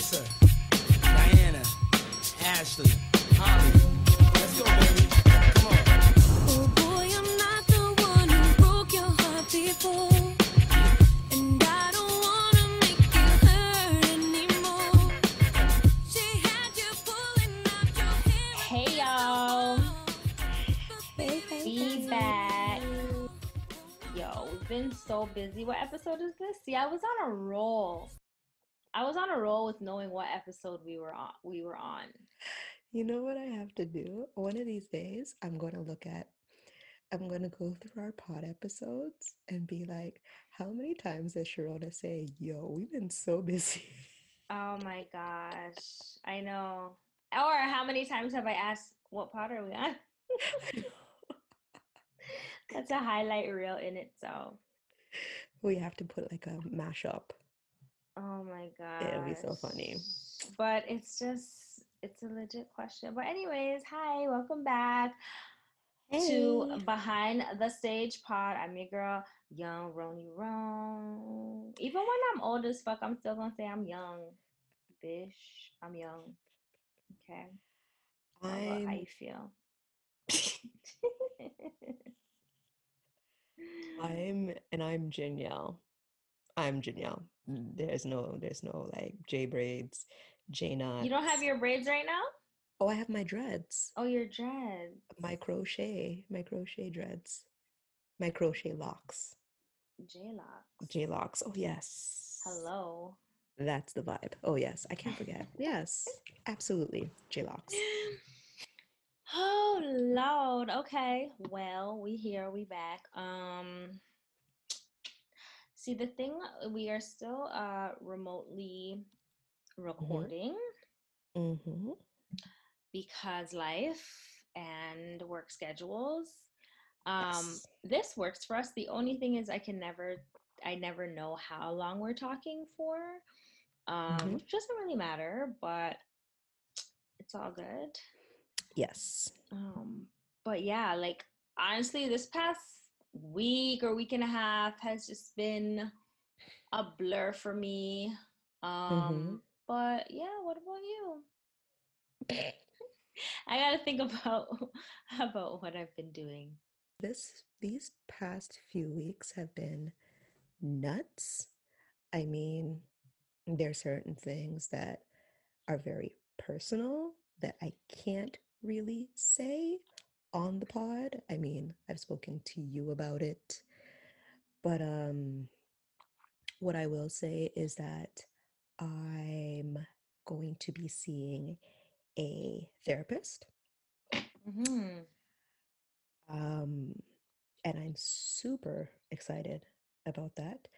Melissa, Diana, Ashley, Holly. Let's go, baby. Come on. Oh boy, I'm not the one who broke your heart before. And I don't wanna make you hurt anymore. She had you pulling out your hair. Hey y'all, Hey, hey, be back. Yo, we've been so busy. What episode is this? See, I was on a roll. I was on a roll with knowing what episode we were on. We were on. You know what I have to do? One of these days, I'm going to look at, I'm going to go through our pod episodes and be like, how many times does Sharona say, yo, we've been so busy? Oh my gosh, I know. Or how many times have I asked what pod are we on? That's a highlight reel in itself. we have to put like a mashup. Oh my god. It'll be so funny. But it's just it's a legit question. But anyways, hi, welcome back to Behind the Stage Pod. I'm your girl, Young Roni Rome. Even when I'm old as fuck, I'm still gonna say I'm young. Bish. I'm young. Okay. How about how you feel? I'm, and I'm Janielle. I'm Janielle. Mm, There's no, there's no like J braids, J knots. you don't have your braids right now? Oh, I have my dreads. Oh, your dreads. My crochet, my crochet dreads, my crochet locks, J-locks. J locks. Oh yes. Hello. That's the vibe. Oh yes, I can't forget. Yes, absolutely, J locks. Oh Lord. Okay. Well, we here, we back. Um see the thing we are still uh remotely recording Mm-hmm. because life and work schedules. Um Yes. this works for us. The only thing is I can never I never know how long we're talking for. Um Mhm. which doesn't really matter, but it's all good. Yes. Um, but yeah, like honestly, this past week or week and a half has just been a blur for me. Um, but yeah, what about you? I gotta think about about what I've been doing. This these past few weeks have been nuts. I mean, there are certain things that are very personal that I can't really say on the pod. I mean, I've spoken to you about it, but um what I will say is that I'm going to be seeing a therapist. hmm Um, and I'm super excited about that.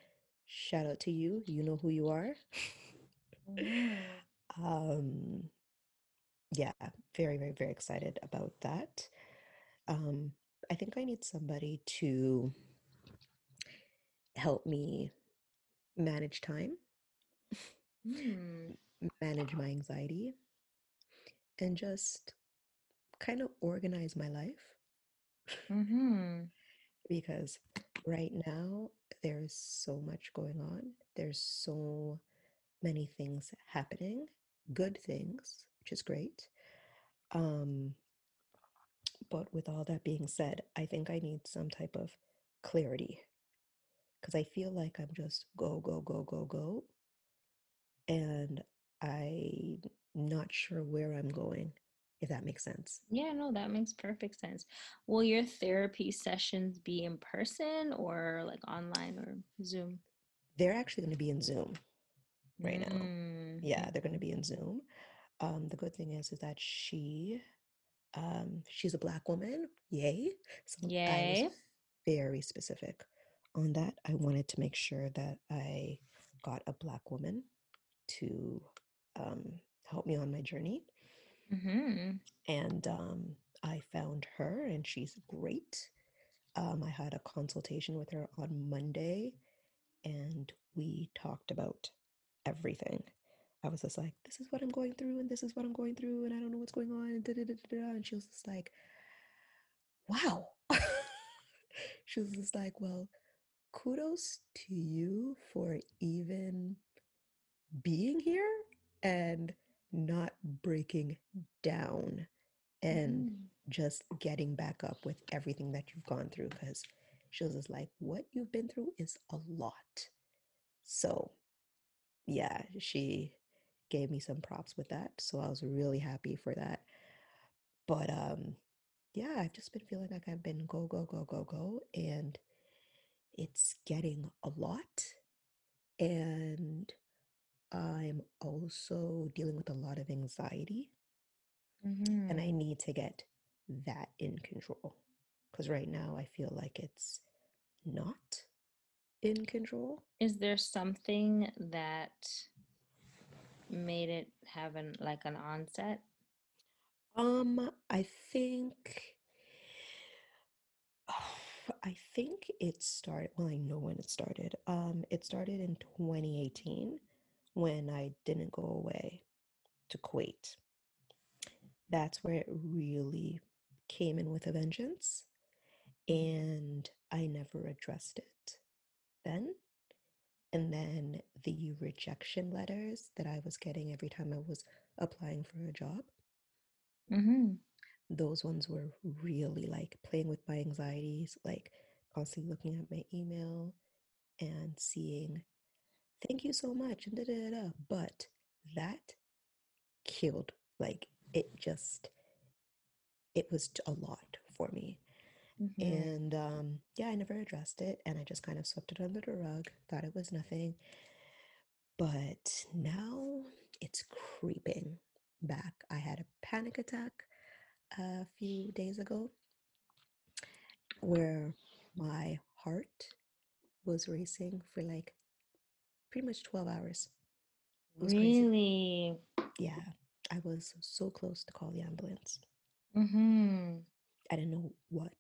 Shout out to you. You know who you are. Mhm. Um, yeah, very, very, very excited about that. Um, I think I need somebody to help me manage time, Hmm. manage my anxiety, and just kind of organize my life. Mhm. because right now there's so much going on. There's so many things happening, good things, which is great. Um, but with all that being said, I think I need some type of clarity because I feel like I'm just go, go, go, go, go. And I'm not sure where I'm going, if that makes sense. Yeah, no, that makes perfect sense. Will your therapy sessions be in person or like online or Zoom? They're actually going to be in Zoom right now. Mm, Yeah, they're going to be in Zoom. Um, the good thing is, is that she, um, she's a black woman. Yay! So I Yay. was very specific on that. I wanted to make sure that I got a black woman to um, help me on my journey, Mm-hmm. and um, I found her, and she's great. Um, I had a consultation with her on Monday, and we talked about everything. I was just like, this is what I'm going through, and this is what I'm going through, and I don't know what's going on. And, da, da, da, da, da," and she was just like, wow. she was just like, well, kudos to you for even being here and not breaking down and Mhm. just getting back up with everything that you've gone through because she was just like what you've been through is a lot so yeah she gave me some props with that so i was really happy for that but um yeah i've just been feeling like i've been go go go go go and it's getting a lot and i'm also dealing with a lot of anxiety and I Mhm. need to get that in control. Because right now I feel like it's not in control. Is there something that made it have an like an onset? Um, I think I think it started, well, I know when it started. Um, it started in 2018 when I didn't go away to Kuwait. That's where it really came in with a vengeance, and I never addressed it then. And then the rejection letters that I was getting every time I was applying for a job, Mm-hmm. those ones were really like playing with my anxieties, like constantly looking at my email and seeing, thank you so much, and da da da. da." But that killed, like, it just, it was a lot for me. Mm-hmm. And um, yeah, I never addressed it and I just kind of swept it under the rug, thought it was nothing. But now it's creeping back. I had a panic attack a few days ago where my heart was racing for like pretty much 12 hours. It was crazy. Really? Yeah, I was so close to call the ambulance. Mm-hmm. I didn't know what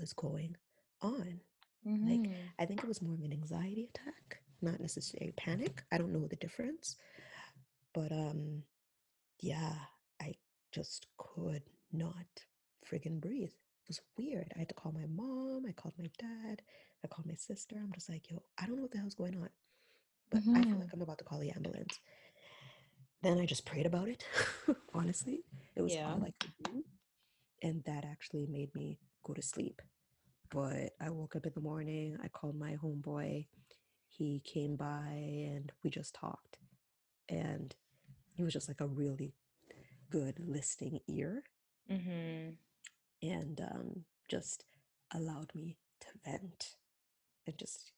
was going on. Mm-hmm. I think it was more of an anxiety attack, not necessarily panic. I don't know the difference. But um yeah, I just could not friggin' breathe. It was weird. I had to call my mom, I called my dad, I called my sister. I'm just like, yo, I don't know what the hell's going on. But I feel Mhm. like I'm about to call the ambulance. Then I just prayed about it. Honestly. It was Yeah. all I could do. And that actually made me go to sleep. But I woke up in the morning, I called my homeboy. He came by and we just talked. And he was just like a really good listening ear Mm-hmm. and um, just allowed me to vent and just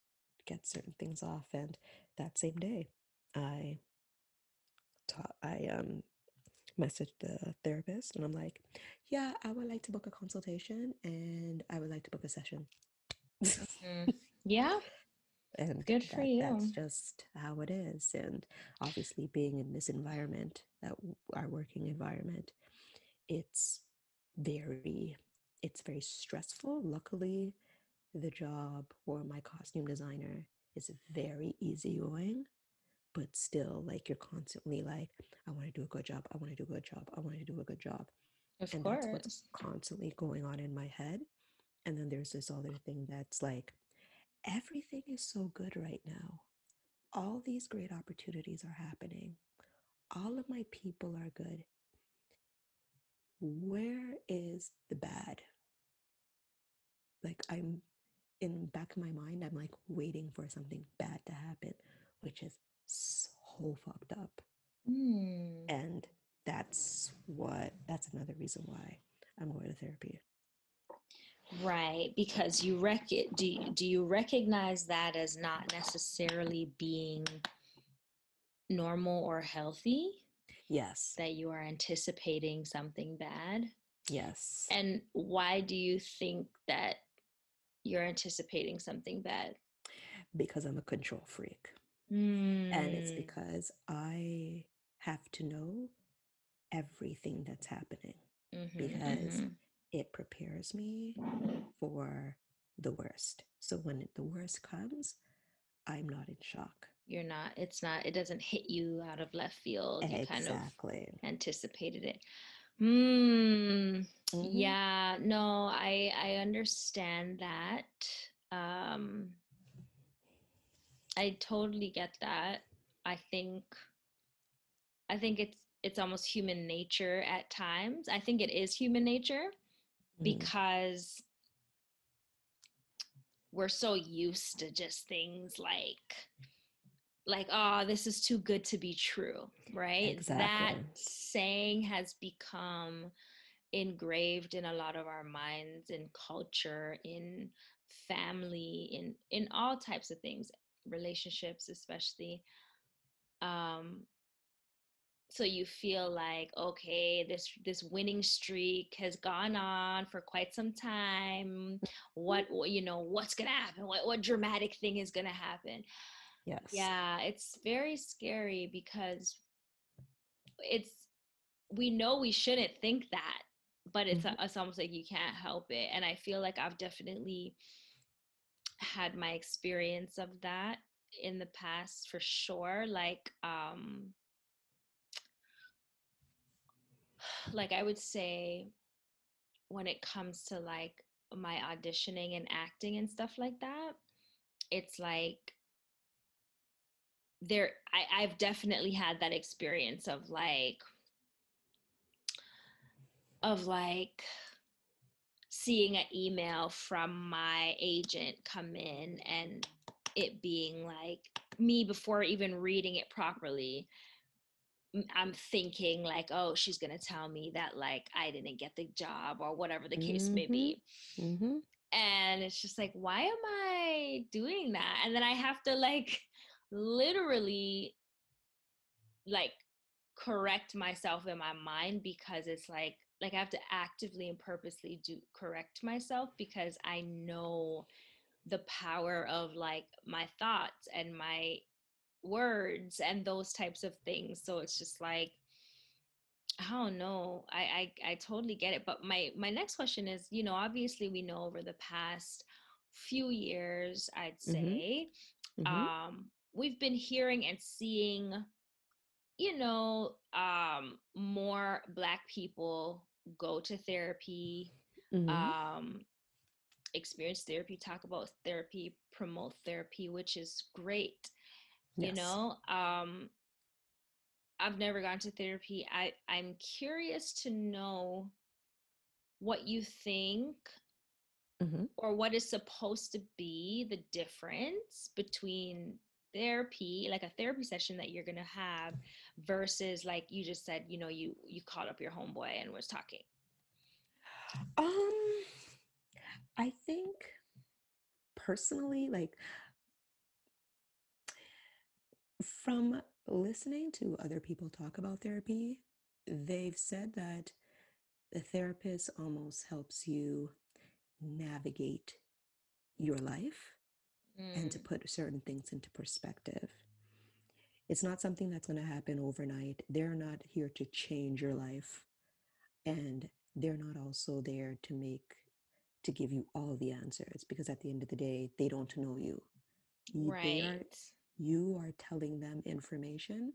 get certain things off. And that same day, I taught, I um, messaged the therapist and I'm like, yeah, I would like to book a consultation and I would like to book a session. Mm-hmm. Yeah. and Good for that, that's just how it is and obviously being in this environment that our working environment it's very it's very stressful luckily the job or my costume designer is very easygoing but still like you're constantly like i want to do a good job i want to do a good job i want to do a good job. Of and course. that's what's constantly going on in my head and then there's this other thing that's like everything is so good right now. All these great opportunities are happening. All of my people are good. Where is the bad? Like i'm in back of my mind i'm like waiting for something bad to happen which is so fucked up Mm. and that's what that's another reason why i'm going to therapy Right, because you rec it. Do you, do you recognize that as not necessarily being normal or healthy? yes That you are anticipating something bad, yes and why do you think that you're anticipating something bad? because i'm a control freak and it's Mm. because i have to know everything that's happening Mhm, because mhm. it prepares me for the worst. So when the worst comes, I'm not in shock. you're not. It's not. It doesn't hit you out of left field. You kind of anticipated it. Hmm. Mhm. Yeah. No, I I understand that. Um, I totally get that. I think I think it's it's almost human nature at times. I think it is human nature Mhm. because we're so used to just things like like oh this is too good to be true right exactly. that saying has become engraved in a lot of our minds in culture in family in in all types of things relationships especially um so you feel like okay this this winning streak has gone on for quite some time what what- you know what's gonna happen what, what dramatic thing is gonna happen Yes. yeah it's very scary because it's we know we shouldn't think that but it's Mhm. it's almost like you can't help it and i feel like i've definitely had my experience of that in the past for sure like um like i would say when it comes to like my auditioning and acting and stuff like that it's like there I, i've definitely had that experience of like of like seeing an email from my agent come in and it being like me before even reading it properly i'm thinking like oh she's gonna tell me that like i didn't get the job or whatever the case may be. Mm-hmm. and it's just like why am i doing that? And then i have to like literally like correct myself in my mind because it's like like i have to actively and purposely do correct myself because i know the power of like my thoughts and my words and those types of things so it's just like I don't know. I, I I totally get it. But my my next question is, you know, obviously we know over the past few years, I'd Mhm. say, Mhm. um, we've been hearing and seeing, you know, um, more Black people go to therapy, Mhm. um, experience therapy, talk about therapy, promote therapy, which is great you know um i've never gone to therapy i i'm curious to know what you think Mhm. or what is supposed to be the difference between therapy like a therapy session that you're going to have versus like you just said you know you you called up your homeboy and was talking Um, I think personally, like from listening to other people talk about therapy, they've said that the therapist almost helps you navigate your life and to Mm, put certain things into perspective. It's not something that's going to happen overnight. They're not here to change your life, and they're not also there to make to give you all the answers because at the end of the day, they don't know you. You- They are right you are telling them information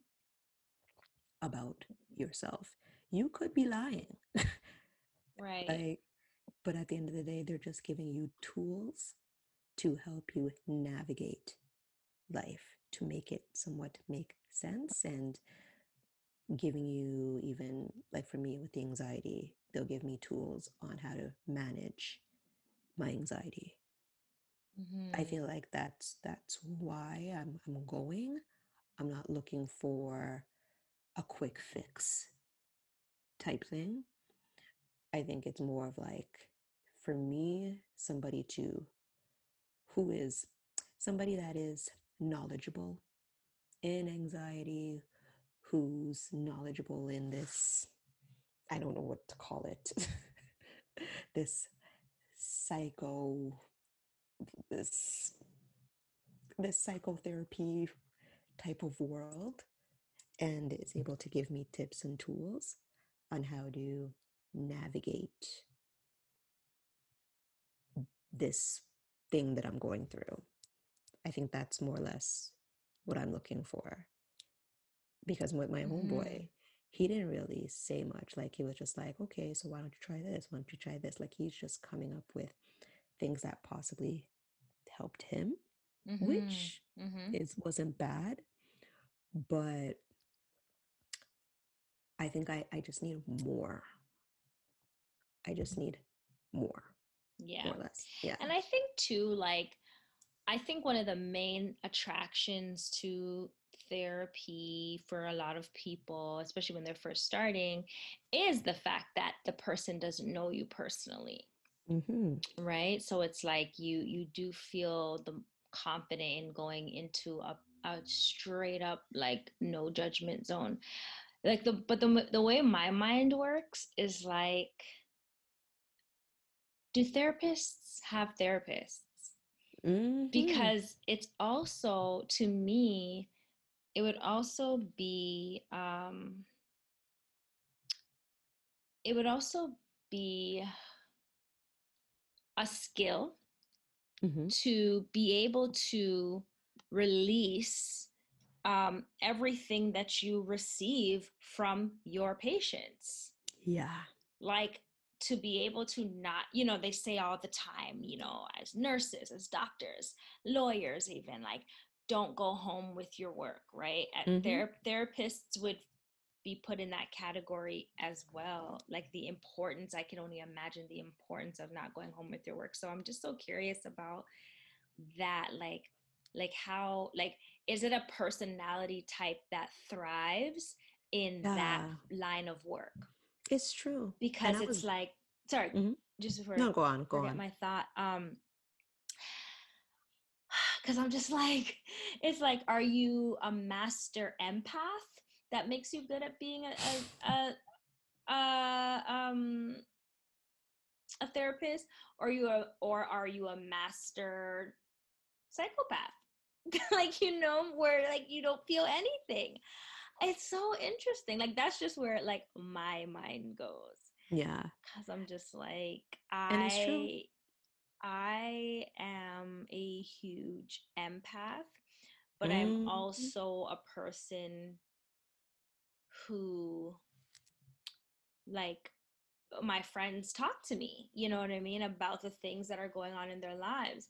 about yourself. You could be lying. right like but at the end of the day, they're just giving you tools to help you navigate life, to make it somewhat make sense and giving you even like for me with the anxiety, they'll give me tools on how to manage my anxiety. I Mhm. feel like that's that's why I'm I'm going. I'm not looking for a quick fix type thing. I think it's more of like for me somebody to who is somebody that is knowledgeable in anxiety, who's knowledgeable in this I don't know what to call it. this psycho this this psychotherapy type of world and is able to give me tips and tools on how to navigate this thing that I'm going through. I think that's more or less what I'm looking for. Because with my Mhm. homeboy, he didn't really say much. Like he was just like, okay, so why don't you try this? Why don't you try this? Like he's just coming up with things that possibly helped him, Mhm. which Mhm. is wasn't bad. But I think I, I just need more. I just need more, Yeah. more or less. Yeah. And I think too, like, I think one of the main attractions to therapy for a lot of people, especially when they're first starting, is the fact that the person doesn't know you personally, hmm right? So it's like you you do feel the confident in going into a, a straight up like no judgment zone. Like the but the the way my mind works is like do therapists have therapists? Mhm. because it's also to me it would also be um it would also be a skill Mhm. to be able to release um, everything that you receive from your patients Yeah. like to be able to not you know they say all the time you know as nurses as doctors lawyers even like don't go home with your work right? At Mhm. ther- therapists would be put in that category as well like the importance i can only imagine the importance of not going home with your work so i'm just so curious about that like like how like is it a personality type that thrives in that line of work It's true. Because it's was like sorry Mhm. just before no, go on, go on. my thought um because i'm just like it's like are you a master empath that makes you good at being a a, a, a um a therapist or you a, or are you a master psychopath like you know where like you don't feel anything it's so interesting like that's just where like my mind goes Yeah. because i'm just like And it's true. i i am a huge empath but i'm Mhm. also a person who like my friends talk to me you know what i mean about the things that are going on in their lives.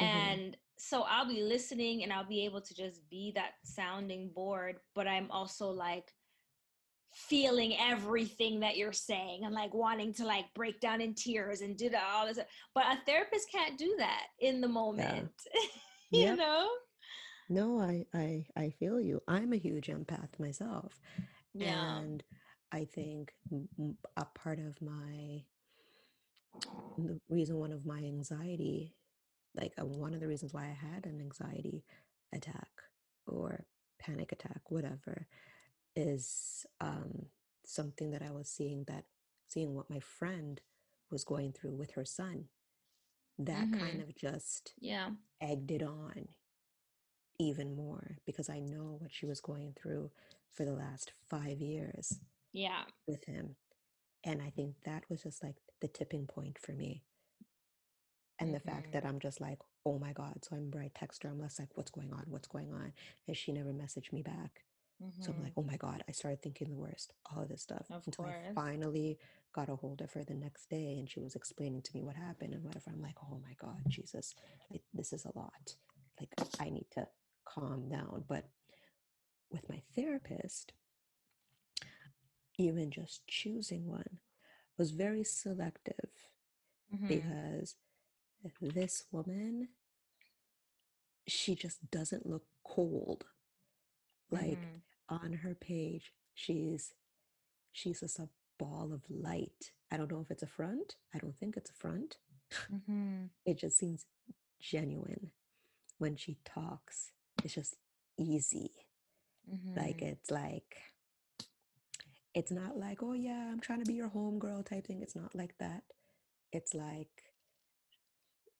Mm-hmm. and so i'll be listening and i'll be able to just be that sounding board but i'm also like feeling everything that you're saying and like wanting to like break down in tears and do that all this but a therapist can't do that in the moment you Yep. know No, I, I I feel you. I'm a huge empath myself, yeah and I think a part of my the reason one of my anxiety, like uh, one of the reasons why I had an anxiety attack or panic attack, whatever, is um, something that I was seeing that seeing what my friend was going through with her son. That kind Mhm. of just yeah egged it on even more because I know what she was going through for the last five years yeah with him. And I think that was just like the tipping point for me. And the fact Mhm. that I'm just like, oh my God. So I remember I text her, I'm less like, what's going on? What's going on? And she never messaged me back. So I'm like, oh my God. I started thinking the worst, all of this stuff. Of until I course. finally got a hold of her the next day and she was explaining to me what happened and whatever. I'm like, oh my God, Jesus, like, this is a lot. Like, I need to calm down. But with my therapist, even just choosing one was very selective Mhm. because this woman, she just doesn't look cold. Like Mhm. on her page, she's she's just a ball of light. I don't know if it's a front. I don't think it's a front. Mhm. It just seems genuine when she talks. It's just easy. Like Mhm. it's like it's not like, oh yeah, I'm trying to be your homegirl type thing. It's not like that. It's like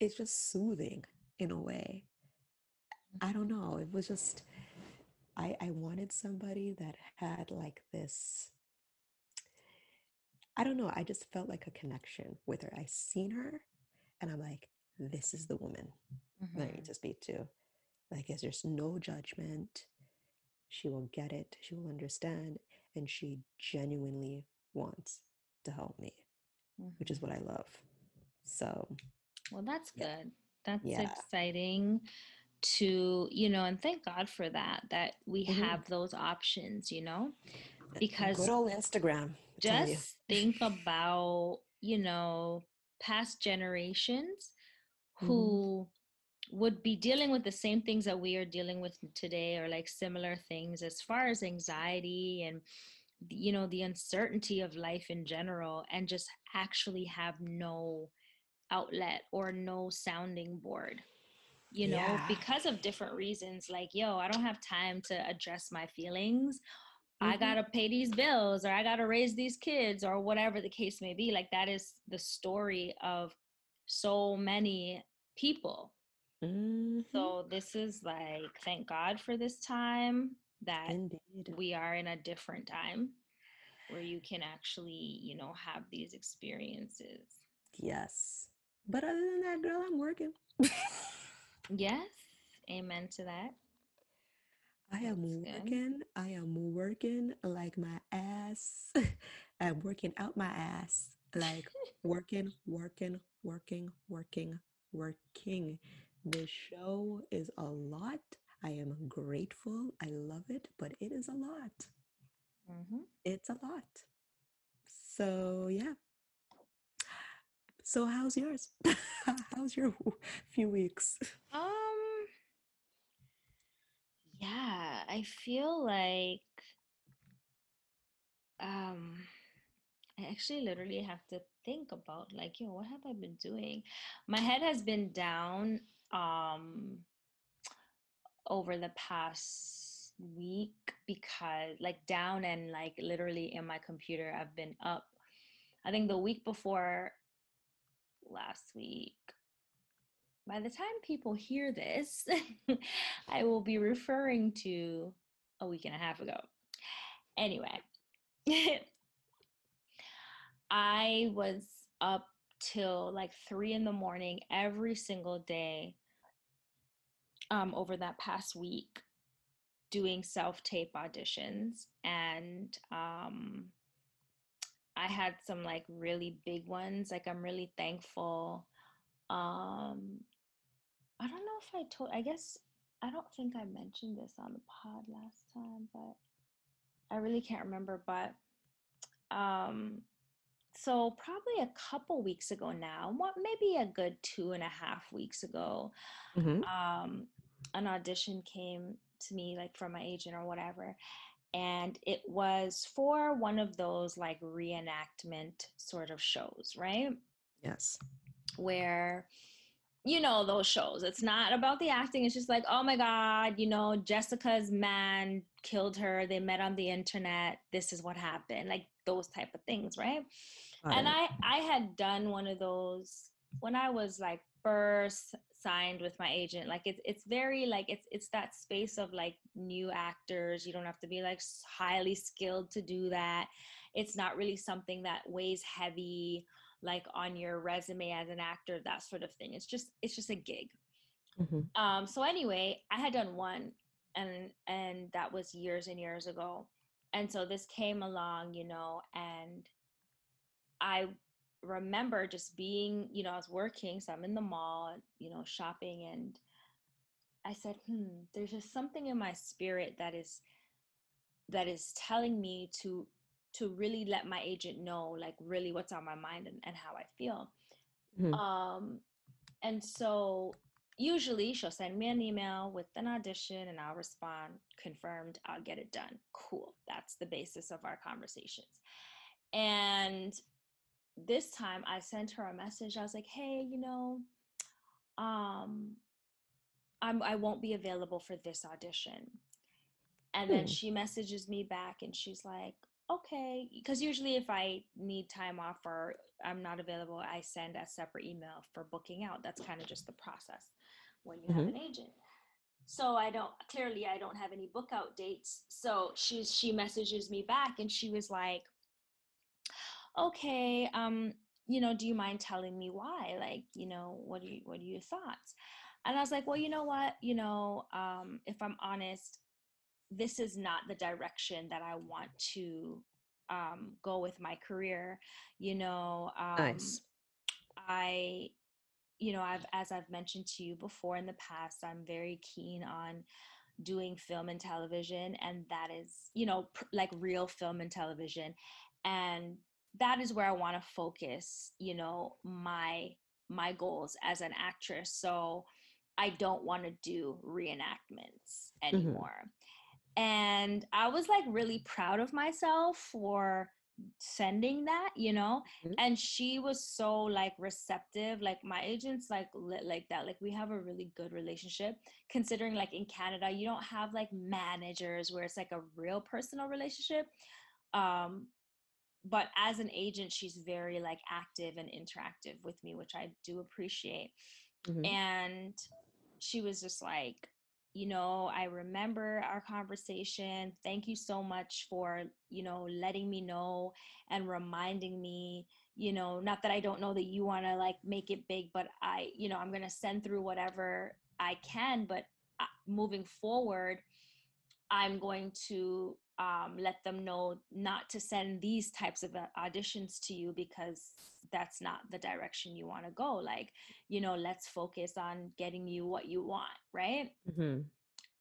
it's just soothing in a way. I don't know. It was just I I wanted somebody that had like this I don't know. I just felt like a connection with her. I seen her and I'm like, this is the woman that I need Mhm. to speak to. Like, there's no judgment. She will get it. She will understand. And she genuinely wants to help me, which is Mhm. what I love. So, Well, that's good. That's Yeah. exciting to, you know, and thank God for that, that we Mhm. have those options, you know? because Good old Instagram. Just think about you know past generations Mhm. who would be dealing with the same things that we are dealing with today or like similar things as far as anxiety and you know the uncertainty of life in general and just actually have no outlet or no sounding board you know Yeah. because of different reasons like yo i don't have time to address my feelings I Mhm. gotta pay these bills or I gotta raise these kids or whatever the case may be. Like that is the story of so many people. Mhm. So this is like, thank God for this time that Indeed. we are in a different time where you can actually, you know, have these experiences. Yes. But other than that, girl, I'm working. Yes. Amen to that. I am That's good. working. I am working like my ass. I'm working out my ass. Like working, working, working, working, working. The show is a lot. I am grateful. I love it, but it is a lot. hmm It's a lot. So, yeah. So, how's yours? how's your few weeks? Um, yeah, I feel like um I actually literally have to think about like, yo, what have I been doing? My head has been down um over the past week because like down and like literally in my computer I've been up. I think the week before last week. By the time people hear this, I will be referring to a week and a half ago. Anyway, I was up till like three in the morning every single day um, over that past week doing self tape auditions. And um, I had some like really big ones. Like, I'm really thankful. Um, I don't know if I told, I guess, I don't think I mentioned this on the pod last time, but I really can't remember. But um, so probably a couple weeks ago now, what maybe a good two and a half weeks ago, Mhm. um, an audition came to me like from my agent or whatever, and it was for one of those like reenactment sort of shows, right? Yes. where you know those shows it's not about the acting it's just like oh my god you know jessica's man killed her they met on the internet this is what happened like those type of things right Got and i i had done one of those when i was like first signed with my agent like it's it's very like it's it's that space of like new actors. You don't have to be like highly skilled to do that. It's not really something that weighs heavy like on your resume as an actor that sort of thing. It's just it's just a gig. Mhm. um so anyway i had done one and and that was years and years ago. And so this came along you know and i remember just being you know i was working so i'm in the mall you know shopping and i said hmm there's just something in my spirit that is that is telling me to to really let my agent know like really what's on my mind and, and how i feel Mhm. um and so usually she'll send me an email with an audition and I'll respond, confirmed, I'll get it done. Cool. That's the basis of our conversations. And this time I sent her a message. I was like, hey, you know, um, I'm I won't be available for this audition. And then Hmm. she messages me back and she's like, okay. Because usually if I need time off or I'm not available, I send a separate email for booking out. That's kind of just the process when you have Mhm. an agent. So I don't clearly I don't have any book out dates. So she's she messages me back and she was like, okay, um, you know, do you mind telling me why? Like, you know, what are you what are your thoughts? And I was like, well, you know what, you know, um, if I'm honest, this is not the direction that I want to um, go with my career. You know, um, Nice. I, you know, I've as I've mentioned to you before in the past, I'm very keen on doing film and television and that is you know pr- like real film and television and that is where i want to focus you know my my goals as an actress so i don't want to do reenactments anymore and i was like really proud of myself for sending that you know Mhm. and she was so like receptive like my agents like li- like that like we have a really good relationship considering like in canada you don't have like managers where it's like a real personal relationship um but as an agent she's very like active and interactive with me which i do appreciate Mhm. and she was just like you know i remember our conversation thank you so much for you know letting me know and reminding me you know not that i don't know that you want to like make it big but i you know i'm going to send through whatever i can but uh, moving forward i'm going to um, let them know not to send these types of uh, auditions to you because that's not the direction you want to go like you know let's focus on getting you what you want right Mhm.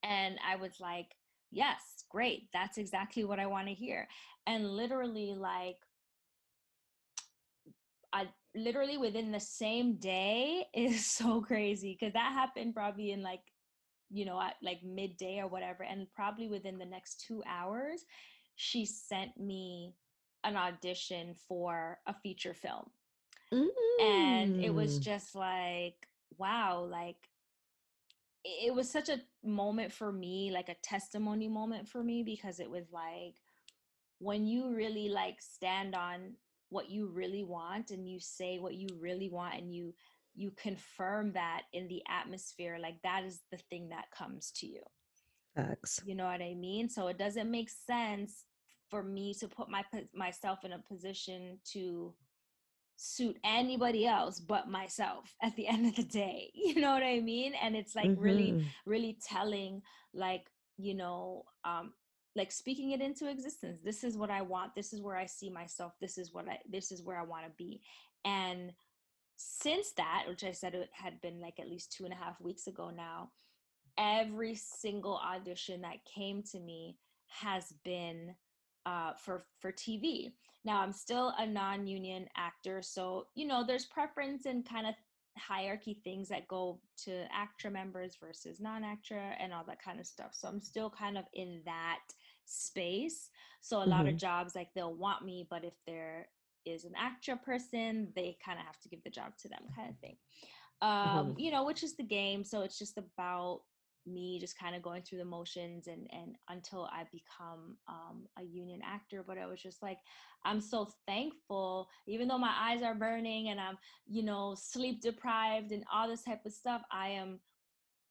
and I was like, yes, great. That's exactly what I want to hear. And literally, like, I literally within the same day is so crazy because that happened probably in like, you know, at like midday or whatever. And probably within the next two hours, she sent me an audition for a feature film and it was Mm. just like wow like it was such a moment for me like a testimony moment for me because it was like when you really like stand on what you really want and you say what you really want and you you confirm that in the atmosphere like that is the thing that comes to you. Facts. you know what i mean? So it doesn't make sense for me to put my myself in a position to suit anybody else but myself at the end of the day. You know what i mean? And it's like really Mhm. really telling like you know um like speaking it into existence. This is what i want. This is where i see myself. This is what i this is where i want to be. And since that which i said it had been like at least two and a half weeks ago now every single audition that came to me has been uh, for for TV. Now I'm still a non-union actor, so you know there's preference and kind of hierarchy things that go to actor members versus non-actor and all that kind of stuff. So I'm still kind of in that space. So a lot of Mhm. jobs like they'll want me, but if there is an actor person, they kind of have to give the job to them, kind of thing um Mhm. you know which is the game so it's just about me just kind of going through the motions and and until i become um a union actor but i was just like i'm so thankful even though my eyes are burning and i'm you know sleep deprived and all this type of stuff i am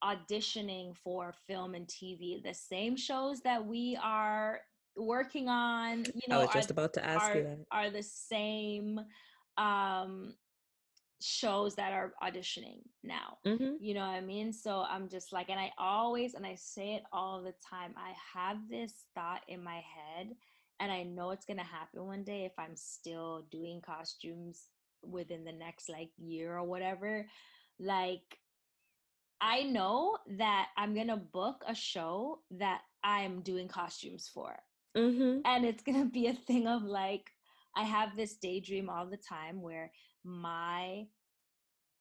auditioning for film and tv the same shows that we are working on you know I was are just about to ask are you that. are the same um shows that are auditioning now hmm you know what i mean? So i'm just like and i always and i say it all the time i have this thought in my head and i know it's going to happen one day if i'm still doing costumes within the next like year or whatever like i know that i'm going to book a show that i'm doing costumes for hmm and it's gonna be a thing of like i have this daydream all the time where my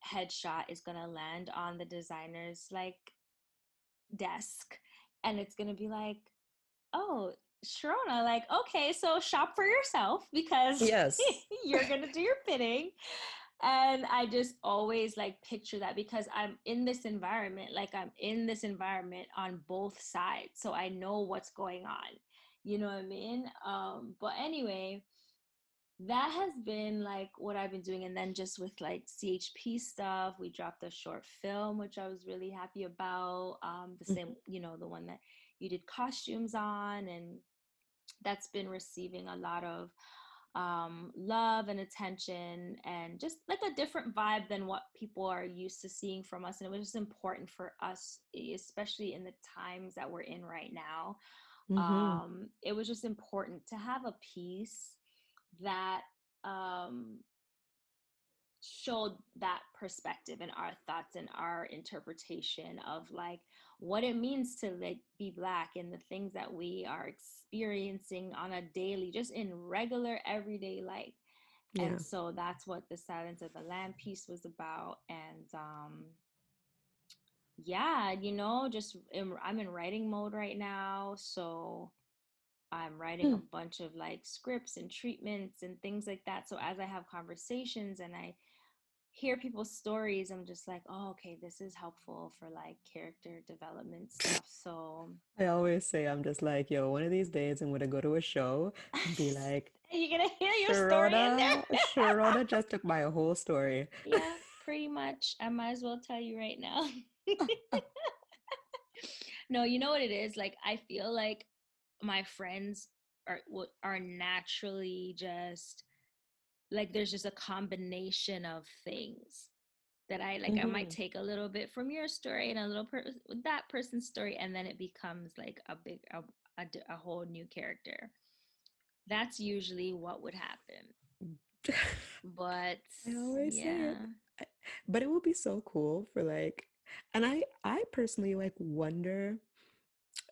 headshot is gonna land on the designer's like desk and it's gonna be like oh Sharona, like, okay, so shop for yourself because Yes. you're gonna do your fitting. And I just always like picture that because I'm in this environment, like I'm in this environment on both sides. So I know what's going on. You know what I mean? Um, but anyway, that has been like what I've been doing. And then just with like CHP stuff, we dropped a short film, which I was really happy about. Um, the same, you know, the one that you did costumes on, and that's been receiving a lot of um, love and attention and just like a different vibe than what people are used to seeing from us. And it was just important for us, especially in the times that we're in right now. Hmm Um, it was just important to have a piece that um, showed that perspective and our thoughts and our interpretation of like what it means to like be black and the things that we are experiencing on a daily just in regular everyday life Yeah. and so that's what the silence of the land piece was about and um yeah you know just in, i'm in writing mode right now so i'm writing a hmm. bunch of like scripts and treatments and things like that so as i have conversations and i hear people's stories i'm just like oh okay this is helpful for like character development stuff so I always say I'm just like, yo, one of these days I'm gonna go to a show and be like, are you gonna hear your story in there Sharona, Sharona just took my whole story. yeah, pretty much. I might as well tell you right now. No, you know what it is? Like I feel like my friends are are naturally just like there's just a combination of things that I like I might Mhm. take a little bit from your story and a little per- with that person's story and then it becomes like a big a a whole new character. That's usually what would happen. But I always say yeah. it. but it would be so cool for like and i i personally like wonder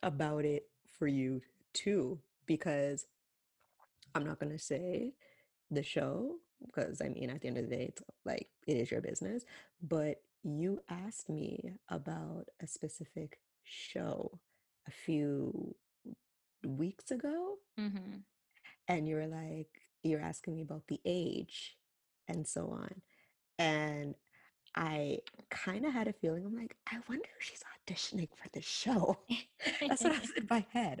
about it for you too because i'm not going to say the show because i mean at the end of the day it's like it is your business but you asked me about a specific show a few weeks ago hmm and you're like you're asking me about the age and so on. And i kind of had a feeling i'm like i wonder if she's auditioning for the show. That's what i was in my head.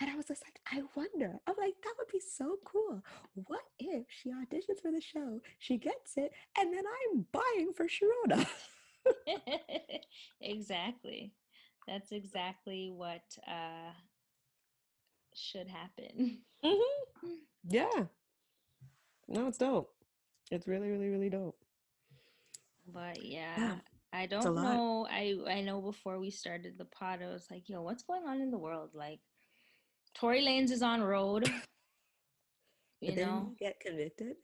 And i was just like i wonder. I'm like that would be so cool. What if she auditions for the show she gets it and then i'm buying for sharona? Exactly. That's exactly what uh should happen. hmm yeah. No it's dope. It's really really really dope But yeah yeah, I don't know. I I know before we started the pod, I was like, yo, what's going on in the world? Like Tory Lanez is on road, you didn't know. he get convicted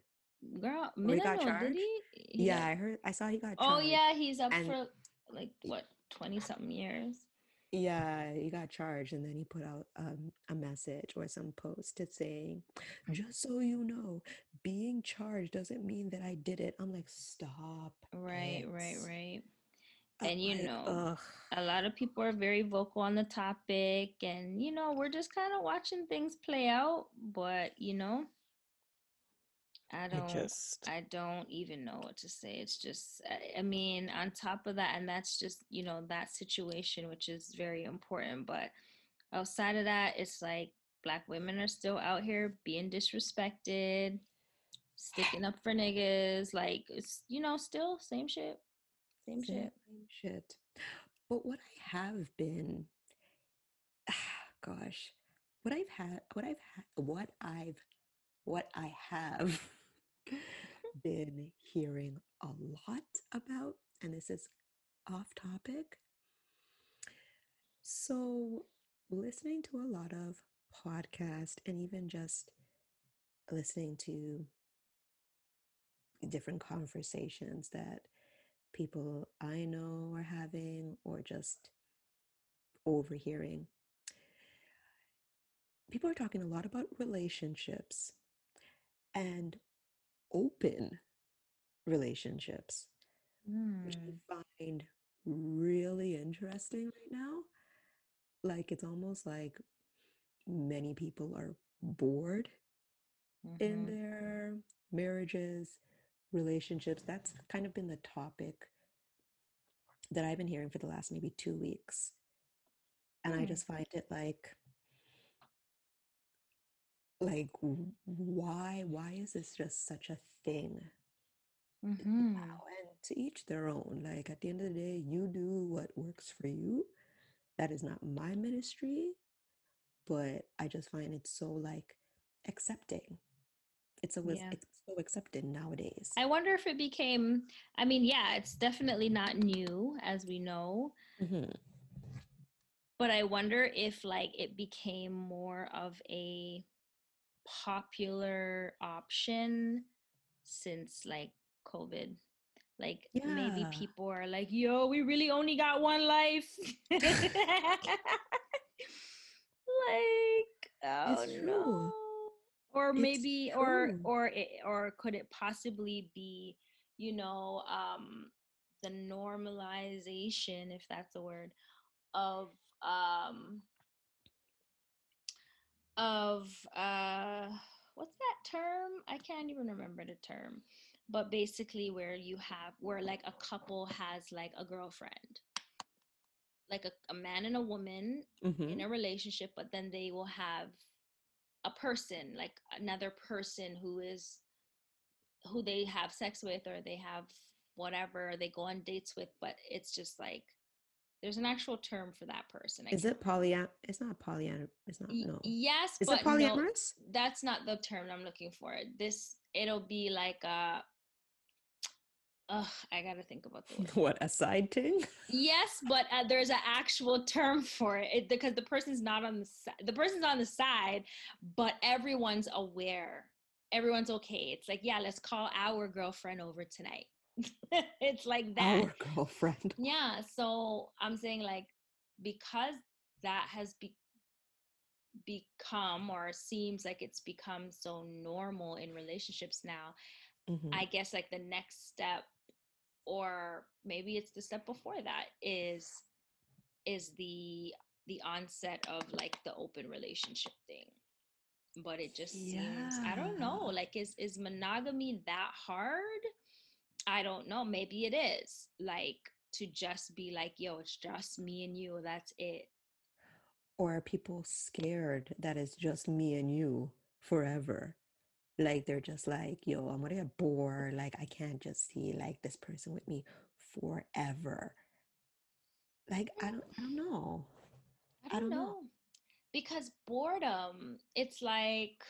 Girl, or he got Minano, did charged he? He yeah got i heard i saw he got Oh charged yeah, he's up and for like what, 20 something years. Yeah, he got charged, and then he put out um, a message or some post to saying, "Just so you know, being charged doesn't mean that I did it." I'm like, "Stop Right, it!" right, right. I'm And you like, know, "Ugh." a lot of people are very vocal on the topic and you know we're just kind of watching things play out but you know i don't just, i don't even know what to say it's just I, I mean on top of that and that's just you know that situation which is very important but outside of that it's like black women are still out here being disrespected sticking up for niggas like it's you know still same shit same same shit same shit. But what I have been, gosh, what I've had, what I've had, what I've, what I have been hearing a lot about, and this is off topic. So, listening to a lot of podcasts and even just listening to different conversations that people I know are having or just overhearing, people are talking a lot about relationships and open relationships, which mm. I find really interesting right now. Like, it's almost like many people are bored in hmm their marriages, relationships. That's kind of been the topic that I've been hearing for the last maybe two weeks. And I Hmm. just find it like, like, why, why is this just such a thing hmm now? And to each their own. Like, at the end of the day, you do what works for you. That is not my ministry, but I just find it so like accepting. It's a was Yeah. it's so accepted nowadays. I wonder if it became, I mean, yeah, it's definitely not new, as we know, hmm but I wonder if like it became more of a popular option since like COVID. Like maybe people are like, "Yo, we really only got one life." like, oh It's true. no. Or maybe or or it, or could it possibly be, you know, um the normalization if that's a word of um of uh what's that term i can't even remember the term but basically where you have where like a couple has like a girlfriend like a, a man and a woman in Mhm. a relationship but then they will have a person like another person who is who they have sex with or they have whatever they go on dates with but it's just like there's an actual term for that person I Is it polyam? It's not polyam. It's not. No. yes Is but it no polyamorous? that's not the term i'm looking for this it'll be like a Ugh, I gotta think about the word. What a side thing? Yes, but uh, there's an actual term for it, it because the person's not on the side. The person's on the side, but everyone's aware. Everyone's okay. It's like, yeah, let's call our girlfriend over tonight. it's like that. Our girlfriend. Yeah. So I'm saying like because that has be- become or seems like it's become so normal in relationships now, Mhm. I guess like the next step or maybe it's the step before that is is the the onset of like the open relationship thing. But it just seems I don't know, like is is monogamy that hard? I don't know. Maybe it is. Like to just be like, yo, it's just me and you. That's it. Or are people scared that it's just me and you forever? Like they're just like, yo, I'm gonna get bored. Like I can't just see like this person with me forever. Like I don't I don't know. I I don't, don't know. know. Because boredom, it's like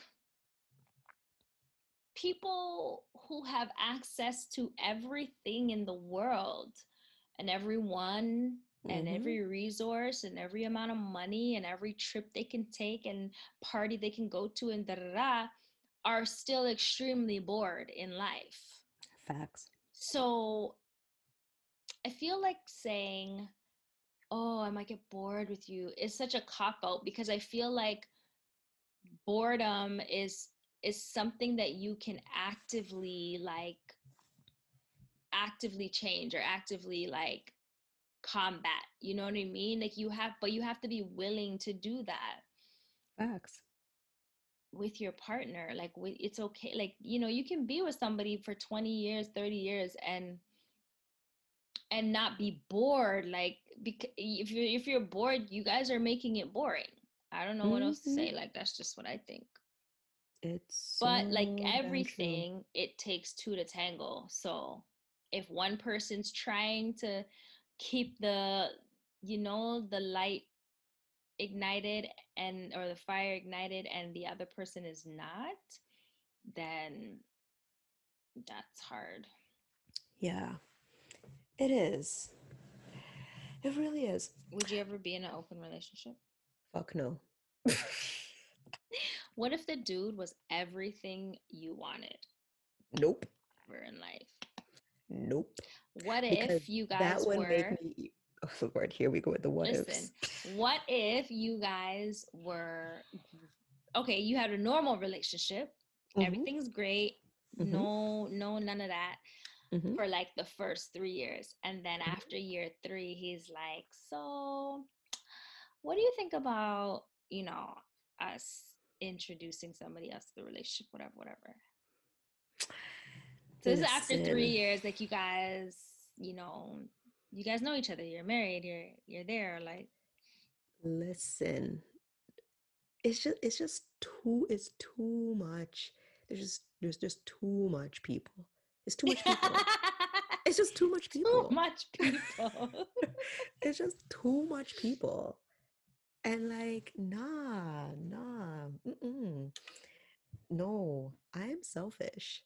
people who have access to everything in the world and everyone and Mhm. every resource and every amount of money and every trip they can take and party they can go to and da da da are still extremely bored in life. Facts. So I feel like saying, "Oh, I might get bored with you" is such a cop out because I feel like boredom is is something that you can actively like actively change or actively like combat. You know what I mean? Like you have but you have to be willing to do that Facts. with your partner like with, it's okay like you know you can be with somebody for 20 years 30 years and and not be bored like because if you if you're bored you guys are making it boring i don't know what else to say Mhm. like that's just what i think It's but like so damn true. everything it takes two to tangle. so if one person's trying to keep the you know the light ignited and or the fire ignited and the other person is not then that's hard Yeah. It is. It really is. would you ever be in an open relationship Fuck no. what if the dude was everything you wanted Nope. ever in life Nope. what Because if you that guys would were me oh the word here we go with the what listen ifs. what if you guys were okay you had a normal relationship Mhm, everything's great Mhm. no no none of that mhm. for like the first three years and then Mhm. after year three he's like so what do you think about you know us introducing somebody else to the relationship whatever whatever so this is after three years like you guys you know you guys know each other you're married you're you're there like Listen. It's just it's just too it's too much. There's just there's just too much people. It's too much people. It's just too much people. too much people It's just too much people. And like, nah, nah, mm-mm. No, I'm selfish.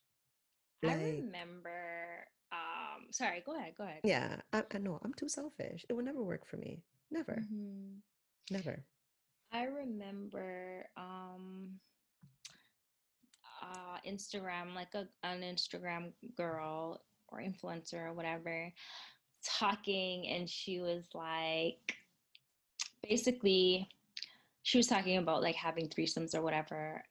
i remember um sorry go ahead go ahead yeah, I, I know I'm too selfish. It would never work for me. Never, Mhm. never. I remember um uh Instagram like a an Instagram girl or influencer or whatever talking and she was like basically she was talking about like having threesomes or whatever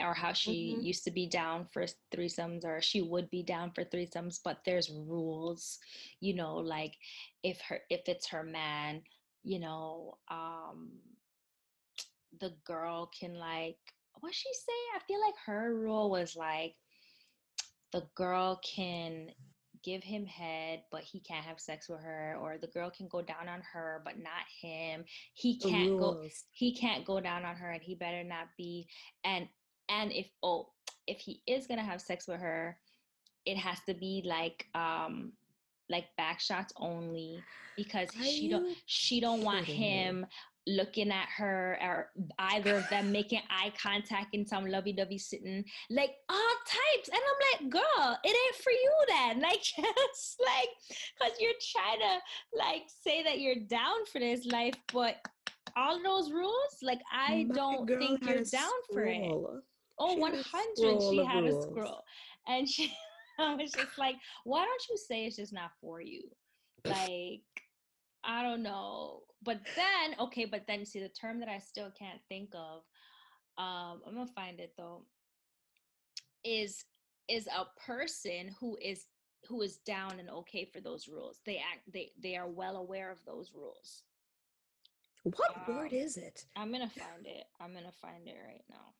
or how she Mhm. used to be down for threesomes or she would be down for threesomes but there's rules you know like if her if it's her man you know um the girl can like what she say i feel like her rule was like the girl can give him head but he can't have sex with her or the girl can go down on her but not him. He can't go he can't go down on her and he better not be and and if oh if he is gonna have sex with her it has to be like um like back shots only because Are she don't she don't want him looking at her or either of them making eye contact in some lovey-dovey sitting like all types and i'm like girl it ain't for you then like just like because you're trying to like say that you're down for this life but all those rules like i My don't think you're down for it. Oh, She 100. scroll She had a scroll. And she I was just like, why don't you say it's just not for you? Like, I don't know. But then, okay, but then see the term that I still can't think of, um, I'm gonna find it though, is is a person who is who is down and okay for those rules. They act they they are well aware of those rules. What word Um, is it? I'm gonna find it. I'm gonna find it right now.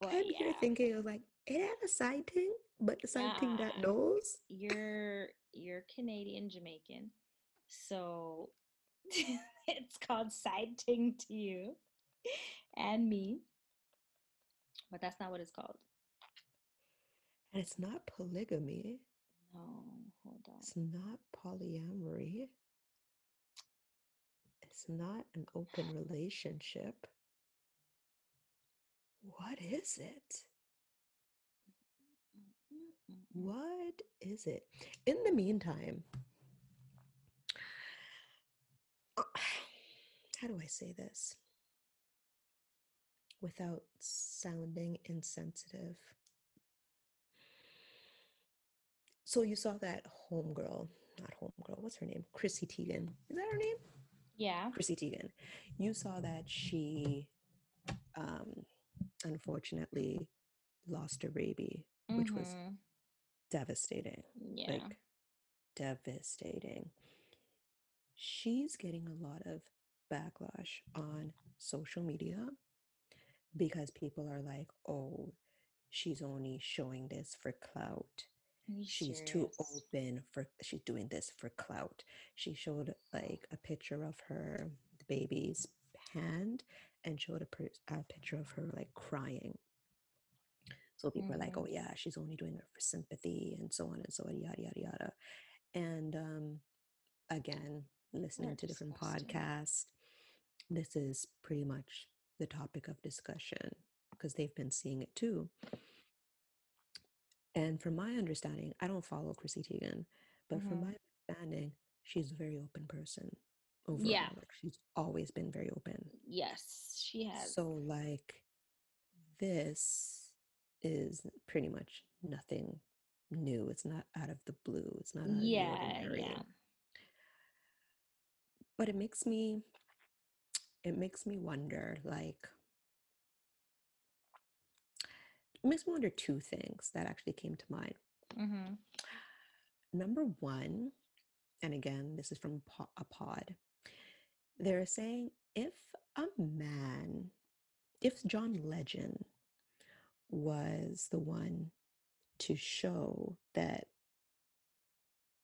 But I'm here thinking of like it had a side thing, but the side thing that knows. you're you're Canadian Jamaican, so it's called side ting to you and me, but that's not what it's called. And it's not polygamy. No, hold on. It's not polyamory. It's not an open relationship. What is it? What is it? In the meantime, how do I say this without sounding insensitive? So you saw that homegirl, not homegirl, what's her name? Chrissy Teigen. Is that her name? Yeah. Chrissy Teigen. You saw that she um unfortunately lost her baby, which was mhm, devastating. yeah. Like devastating. She's getting a lot of backlash on social media because people are like, "Oh, she's only showing this for clout. She's too open for she's doing this for clout." She showed like a picture of her the baby's hand and showed a, per- a picture of her like crying. So people are like, "Oh Mhm. yeah, she's only doing it for sympathy and so on and so on, yada yada yada." And um, again, listening They're to different disgusting. podcasts, this is pretty much the topic of discussion because they've been seeing it too. And from my understanding, I don't follow Chrissy Teigen, but from Mhm. my understanding, she's a very open person overall. Yeah. Like she's always been very open. Yes, she has. So like this is pretty much nothing new. It's not out of the blue. It's not out of the yeah, yeah. But it makes me it makes me wonder like it makes me wonder two things that actually came to mind. Mm-hmm. Number one, and again, this is from a pod, they're saying if a man, if John Legend was the one to show that,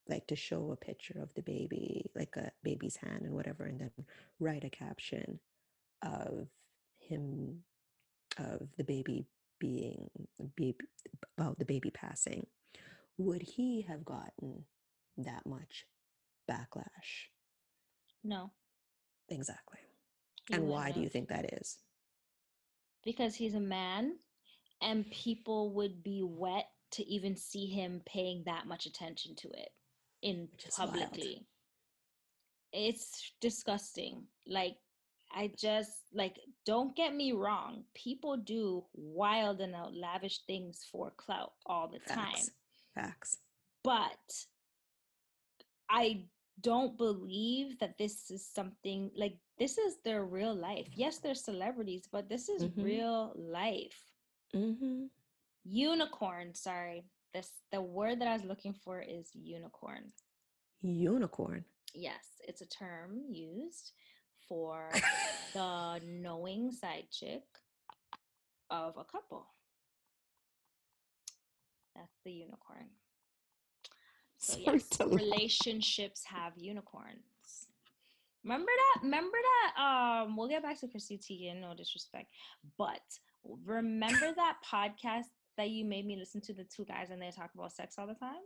like to show a picture of the baby, like a baby's hand and whatever, and then write a caption of him, of the baby being, baby, about the baby passing, would he have gotten that much backlash? No. Exactly. he and why wouldn't do you think that is? Because he's a man, and people would be wet to even see him paying that much attention to it in is wild. publicly. It's disgusting. Like I just like don't get me wrong. People do wild and out lavish things for clout all the time. Facts. Facts. but I don't believe that this is something like this is their real life. Yes, they're celebrities, but this is Mhm. real life. Mm-hmm. Unicorn, sorry. This the word that I was looking for is unicorn. Unicorn. Yes, it's a term used for the knowing side chick of a couple. That's the unicorn. So yes, relationships have unicorns. Remember that? Remember that? Um, we'll get back to Chrissy Teigen, no disrespect, but remember that podcast that you made me listen to the two guys and they talk about sex all the time?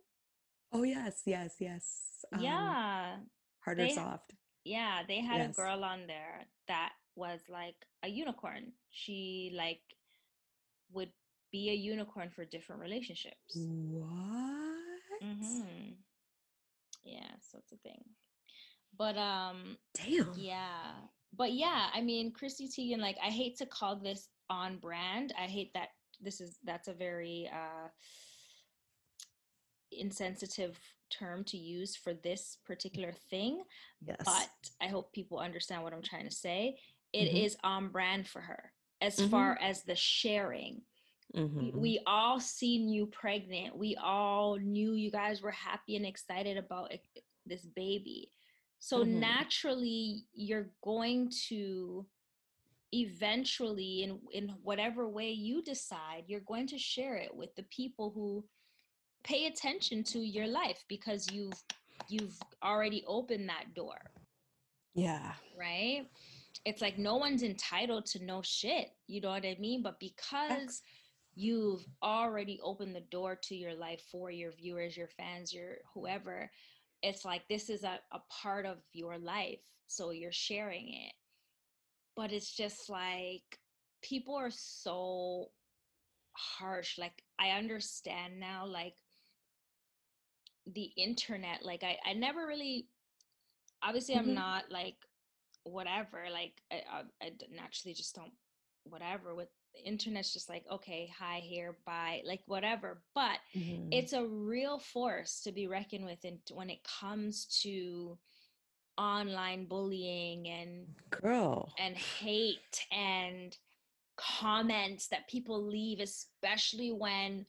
Oh yes, yes, yes. Um, yeah, Hard or they- soft. yeah. They had Yes. a girl on there that was like a unicorn. She like would be a unicorn for different relationships. What? Mm-hmm. Yeah, so it's a thing. But um, Damn. Yeah. But yeah, I mean, Chrissy Teigen, like, I hate to call this on brand. I hate that this is, that's a very uh, insensitive term to use for this particular thing. Yes. But I hope people understand what I'm trying to say. It Mhm. is on brand for her as Mhm. far as the sharing we, Mhm. we all seen you pregnant. We all knew you guys were happy and excited about it- this baby. So Mhm. naturally, you're going to eventually, in in whatever way you decide, you're going to share it with the people who pay attention to your life because you've you've already opened that door yeah. right? It's like no one's entitled to know shit. You know what I mean? But because you've already opened the door to your life for your viewers, your fans, your whoever, it's like this is a, a part of your life. So you're sharing it. But it's just like people are so harsh. Like I understand now, like the internet, like I, I never really obviously Mhm. I'm not like whatever like I, I naturally just don't whatever with the internet's just like okay hi here bye like whatever but Mhm. it's a real force to be reckoned with and when it comes to online bullying and girl. and hate and comments that people leave especially when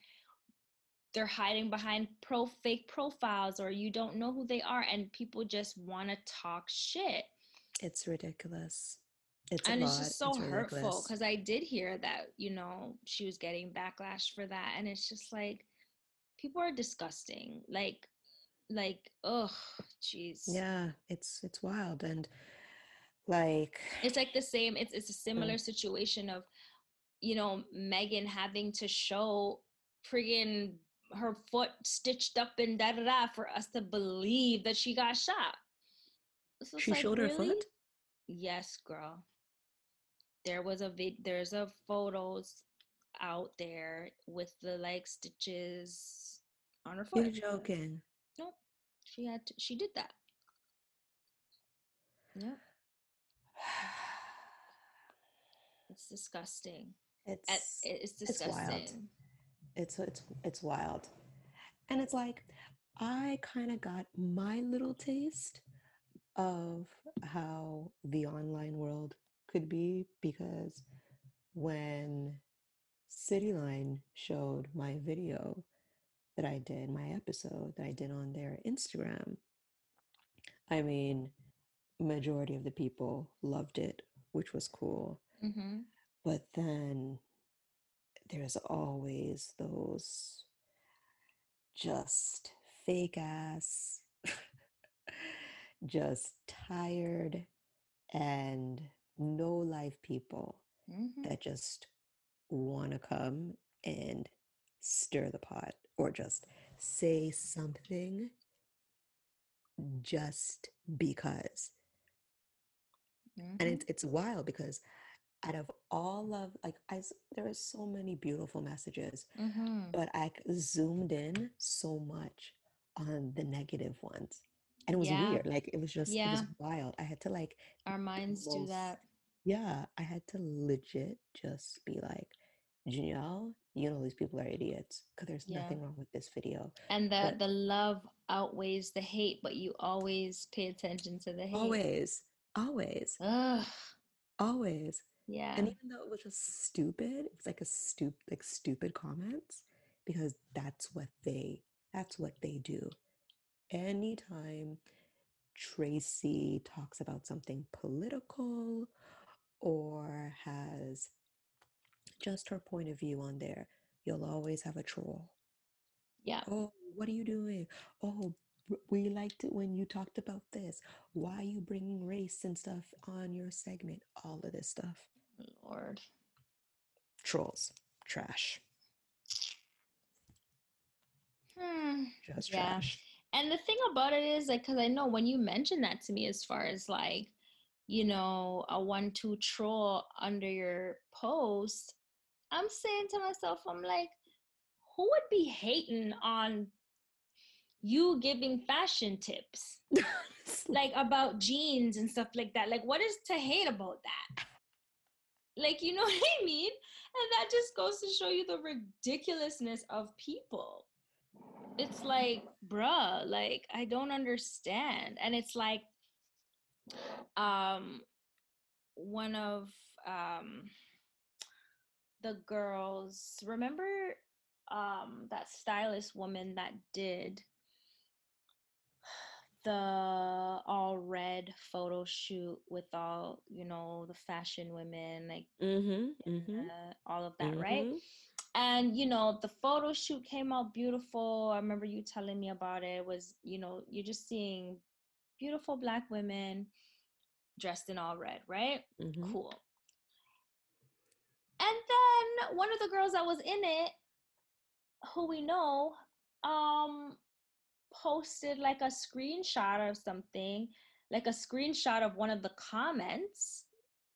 they're hiding behind pro fake profiles or you don't know who they are and people just want to talk shit It's ridiculous. It's and a it's lot. just so it's hurtful because i did hear that you know she was getting backlash for that and it's just like people are disgusting like like oh jeez Yeah, it's it's wild and like it's like the same it's it's a Mm. similar situation of you know megan having to show friggin her foot stitched up and da da da for us to believe that she got shot So she like, showed her really? foot. Yes, girl. There was a vid. There's a photos out there with the like stitches on her foot. You're foot. Joking. Nope. She had. To, she did that. Yep. It's disgusting. It's It's it's disgusting. it's it's it's wild. And it's like I kind of got my little taste of how the online world could be because when Cityline showed my video that I did, my episode that I did on their Instagram, I mean, majority of the people loved it, which was cool. Mm-hmm. But then there's always those just fake ass, just tired and no life people Mm-hmm. that just want to come and stir the pot or just say something just because. And Mm-hmm. it's it's wild because out of all of like I there are so many beautiful messages, mm-hmm. but I zoomed in so much on the negative ones. And it was Yeah. weird. Like it was just it was Yeah. wild. I had to like Our minds do that. yeah, I had to legit just be like, Janelle, you know these people are idiots because there's Yeah. nothing wrong with this video. And the But- the love outweighs the hate, but you always pay attention to the hate. Always, always, Ugh. always. Yeah. And even though it was just stupid, it's like a stupid, like stupid comments because that's what they that's what they do. Anytime Tracy talks about something political or has just her point of view on there, you'll always have a troll. yeah. Oh, what are you doing? Oh, we liked it when you talked about this. Why are you bringing race and stuff on your segment? All of this stuff. Lord. Trolls. Trash. Hmm. Just Yeah. trash. And the thing about it is, like, because I know when you mentioned that to me, as far as like, you know, a one-two troll under your post, I'm saying to myself, I'm like, who would be hating on you giving fashion tips, like about jeans and stuff like that? Like, what is to hate about that? Like, you know what I mean? And that just goes to show you the ridiculousness of people it's like bruh like i don't understand and it's like um one of um the girls remember um that stylist woman that did the all red photo shoot with all you know the fashion women like Mm-hmm. Mm-hmm. all of that right and you know the photo shoot came out beautiful i remember you telling me about it. it was you know you're just seeing beautiful black women dressed in all red right Mm-hmm. cool and then one of the girls that was in it who we know um posted like a screenshot of something like a screenshot of one of the comments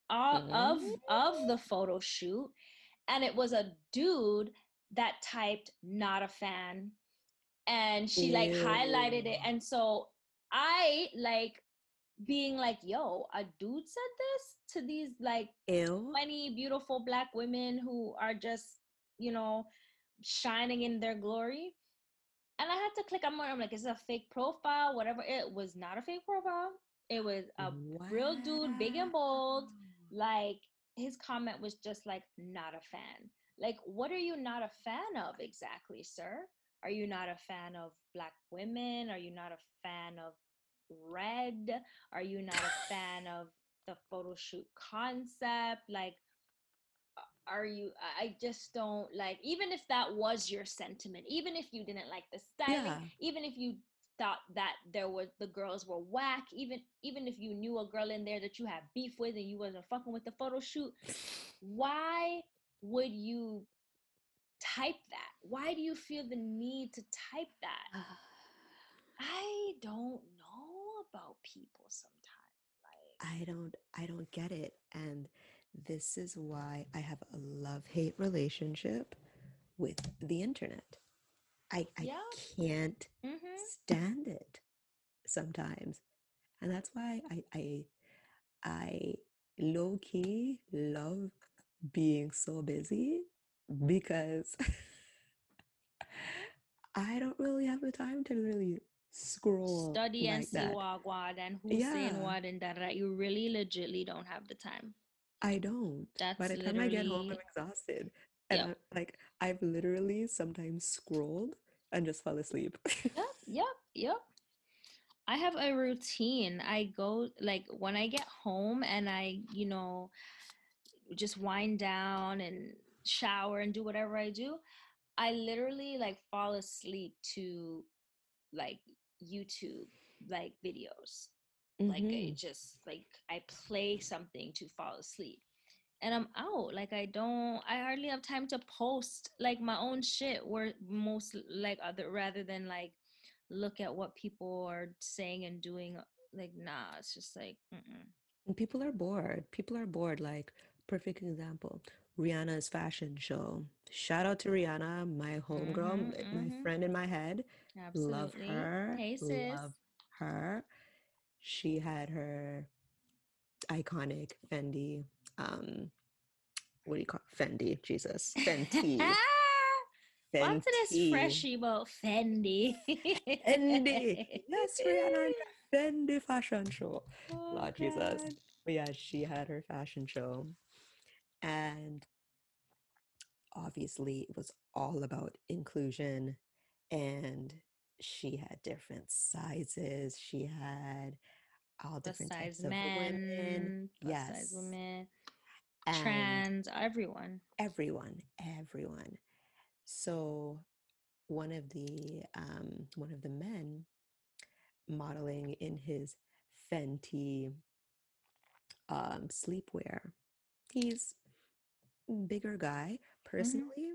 uh, of of the photo shoot and it was a dude that typed not a fan. And she like highlighted it. And so i like being like yo a dude said this to these like Ew. 20 beautiful black women who are just you know shining in their glory. And i had to click on more. I'm like is it a fake profile? Whatever. It was not a fake profile. It was a real dude, big and bold. like his comment was just like not a fan. Like what are you not a fan of exactly sir? Are you not a fan of black women? Are you not a fan of red? Are you not a fan of the photo shoot concept? Like are you I- just don't like even if that was your sentiment even if you didn't like the styling Yeah. even if you thought that there was the girls were whack even even if you knew a girl in there that you had beef with and you wasn't fucking with the photo shoot why would you type that? Why do you feel the need to type that? I don't about people sometimes like I don't I don't get it. And this is why I have a love-hate relationship with the internet. I I Yeah. can't mm-hmm. stand it sometimes. And that's why I I I low key love being so busy because I don't really have the time to really scroll study and see that. and who's saying Yeah. what and that that you really legitly don't have the time I don't. That's By the time I get home, I'm exhausted. And Yep. I'm, like I've literally sometimes scrolled and just fell asleep. yep yep yep i have a routine i go like when i get home and i you know just wind down and shower and do whatever i do i literally like fall asleep to like youtube like videos like I Mhm. just like I play something to fall asleep and I'm out like I don't I hardly have time to post like my own shit where most like other rather than like look at what people are saying and doing like nah it's just like mm-mm. People are bored. People are bored. Like, perfect example Rihanna's fashion show. Shout out to Rihanna, my homegirl, Mhm, m- my friend in my head. Love her. hey sis Love her. She had her iconic Fendi um what do you call it? Fendi? Jesus, Fenty. Ah, what's this Fenty. freshie about Fendi? Fendi. Yes, Rihanna. Fendi fashion show. Oh, Lord Jesus. God. But yeah, she had her fashion show. And obviously, it was all about inclusion. And she had different sizes. She had all different types of women. Yes. women, And trans, everyone. everyone, everyone. So one of the um, one of the men modeling in his Fenty um, sleepwear. He's bigger guy. Personally,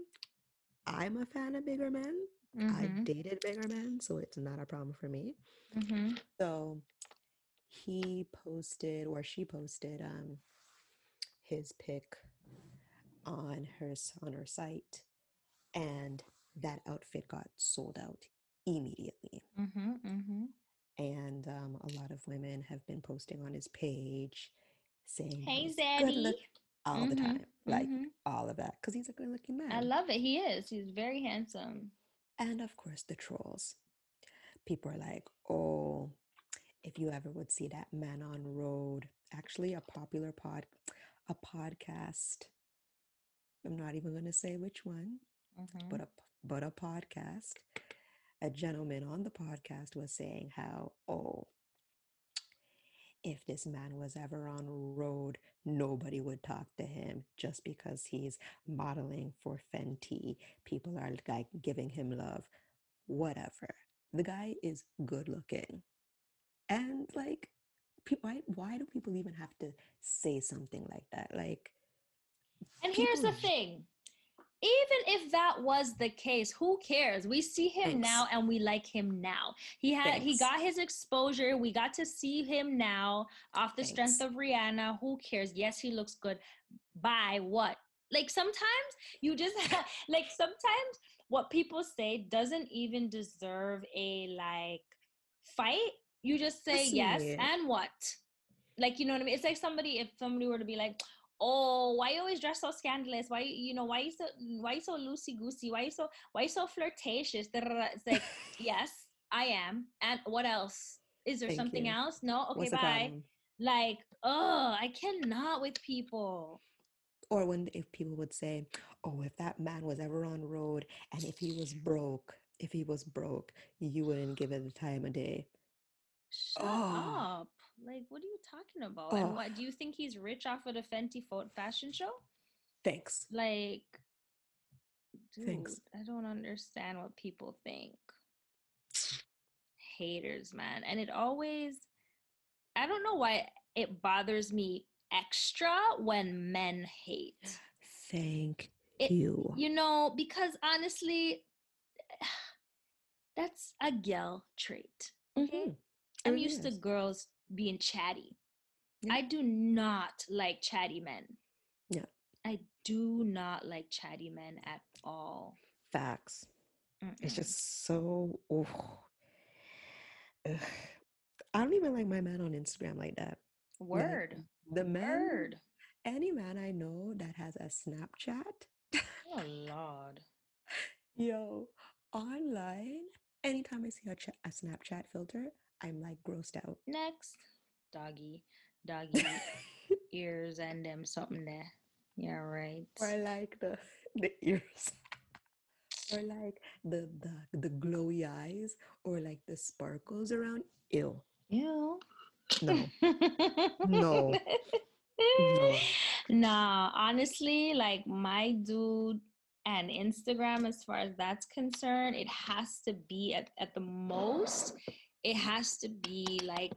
I'm a fan of bigger men. I Mhm, dated bigger men, so it's not a problem for me. mhm. So he posted or she posted um his pic on her on her site and that outfit got sold out immediately. Mhm, mhm. And um, a lot of women have been posting on his page saying Hey, Zaddy. all the Mhm, time, like mhm. all of that, because he's a good looking man. I love it. He is. He's very handsome. And of course, the trolls. People are like, oh, if you ever would see that man on road, actually a popular pod, a podcast. I'm not even going to say which one, Mhm. but a but a podcast. A gentleman on the podcast was saying how, oh, if this man was ever on road, nobody would talk to him just because he's modeling for Fenty. People are like giving him love. Whatever. The guy is good looking. And like why why do people even have to say something like that? Like And here's the thing. Even if that was the case, who cares? We see him now and we like him now. He had he got his exposure. We got to see him now off the strength of Rihanna. Who cares? Yes, he looks good. By what? Like sometimes you just like sometimes what people say doesn't even deserve a like fight. You just say yes and what? Like you know what I mean? It's like somebody if somebody were to be like, oh, why you always dress so scandalous? Why you know why you so why you so loosey goosey? Why you so why you so flirtatious? It's like yes, I am. And what else? Is there Thank something you. else? No. Okay, What's bye. Like, oh, I cannot with people. Or when if people would say, "Oh, if that man was ever on road and if he was broke, if he was broke, you wouldn't give it the time of day." Shut Oh. up. Like, what are you talking about? And Oh. what do you think he's rich off of the Fenty fashion show? Thanks. Like, dude, Thanks. I don't understand what people think. Haters, man. And it always, I don't know why it bothers me extra when men hate. Thank It- you. You know, because honestly, that's a girl trait. Okay. Mhm. I'm used to girls being chatty. Yeah. I do not like chatty men. Yeah. I do not like chatty men at all. Facts. It's Mm-mm. just so. Ugh. I don't even like my man on Instagram like that. Like, word. the man, Word. any man I know that has a Snapchat, Oh Lord. yo, online, anytime I see a, cha- a Snapchat filter, I'm like grossed out. Next. Doggy. Doggy ears and them something there. Yeah, right. or like the the ears, or like the the the glowy eyes, or like the sparkles around. Ew, Ew. no, No. no. Nah, honestly, like my dude and Instagram, as far as that's concerned, it has to be at, at the most, it has to be like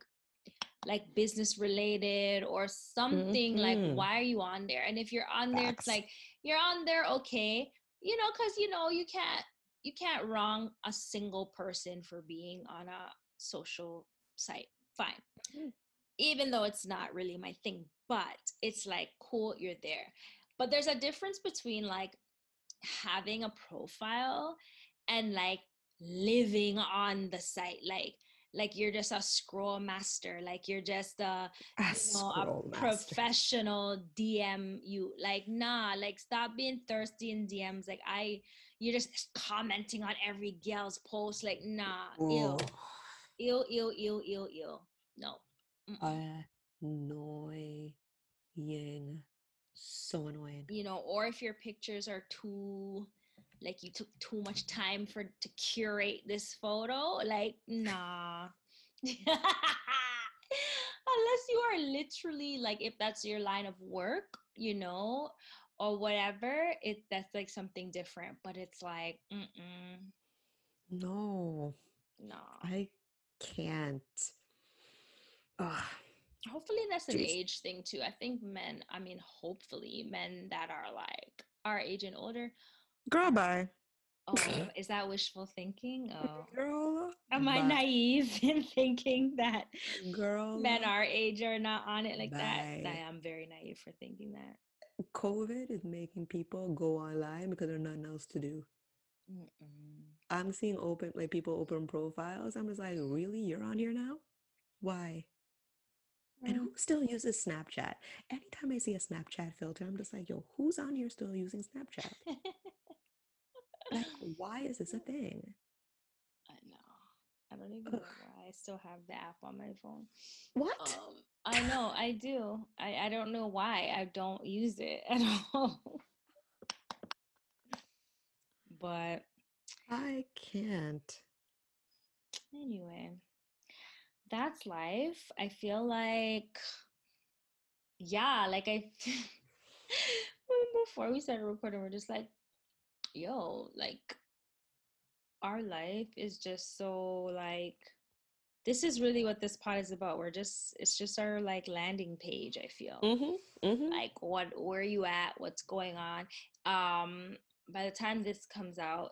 like business related or something like Mhm. why are you on there? And if you're on there, it's like you're on there, okay, you know, because you know you can't you can't wrong a single person for being on a social site. Fine Mm. even though it's not really my thing, but it's like cool, you're there. But there's a difference between like having a profile and like living on the site, like like you're just a scroll master like you're just a A you know, a professional DM you. Like, nah, like stop being thirsty in DMs. Like I you're just commenting on every girl's post. Like, nah, ew. Oh, Ew, ew, ew, ew, ew. No. Mm-mm. annoying. So annoying. you know, or if your pictures are too like you took too much time for to curate this photo, like nah. Unless you are literally like if that's your line of work, you know, or whatever, it that's like something different. But it's like, mm-mm, No, nah. I can't. Ugh. Hopefully that's an Jeez. age thing too. I think men, I mean, hopefully men that are like our age and older. Girl, bye. Oh, is that wishful thinking? Oh. Girl, Am I naive in thinking that Girl, men our age are not on it like that? I am very naive for thinking that. COVID is making people go online because there's nothing else to do. Mm-mm. I'm seeing open like people open profiles. I'm just like, really? You're on here now? Why? And Mm. who still uses Snapchat? Anytime I see a Snapchat filter, I'm just like, yo, who's on here still using Snapchat? Like, why is this a thing? I know. I don't even Ugh. know why I still have the app on my phone. What? Um, I know I do. I, I don't know why I don't use it at all. but I can't. anyway, that's life. I feel like, yeah, like I, before we started recording, we're just like, yo, like, our life is just so like, this is really what this pod is about. We're just, it's just our like landing page, I feel Mm-hmm. Mm-hmm. like what where are you at what's going on um by the time this comes out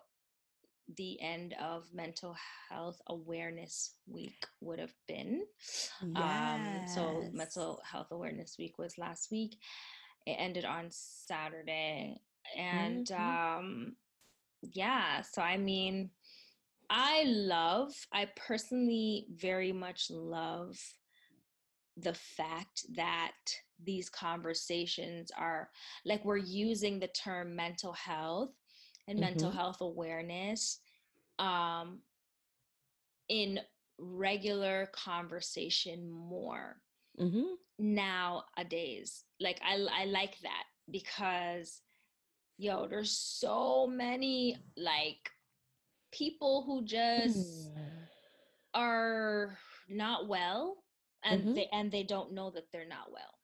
the end of mental health awareness week would have been um so mental health awareness week was last week it ended on saturday and Mhm. um yeah so i mean i love i personally very much love the fact that these conversations are like we're using the term mental health and mental Mhm. health awareness um in regular conversation more Mm-hmm. nowadays like i i like that because yo there's so many like people who just Mm. are not well and Mhm. they and they don't know that they're not well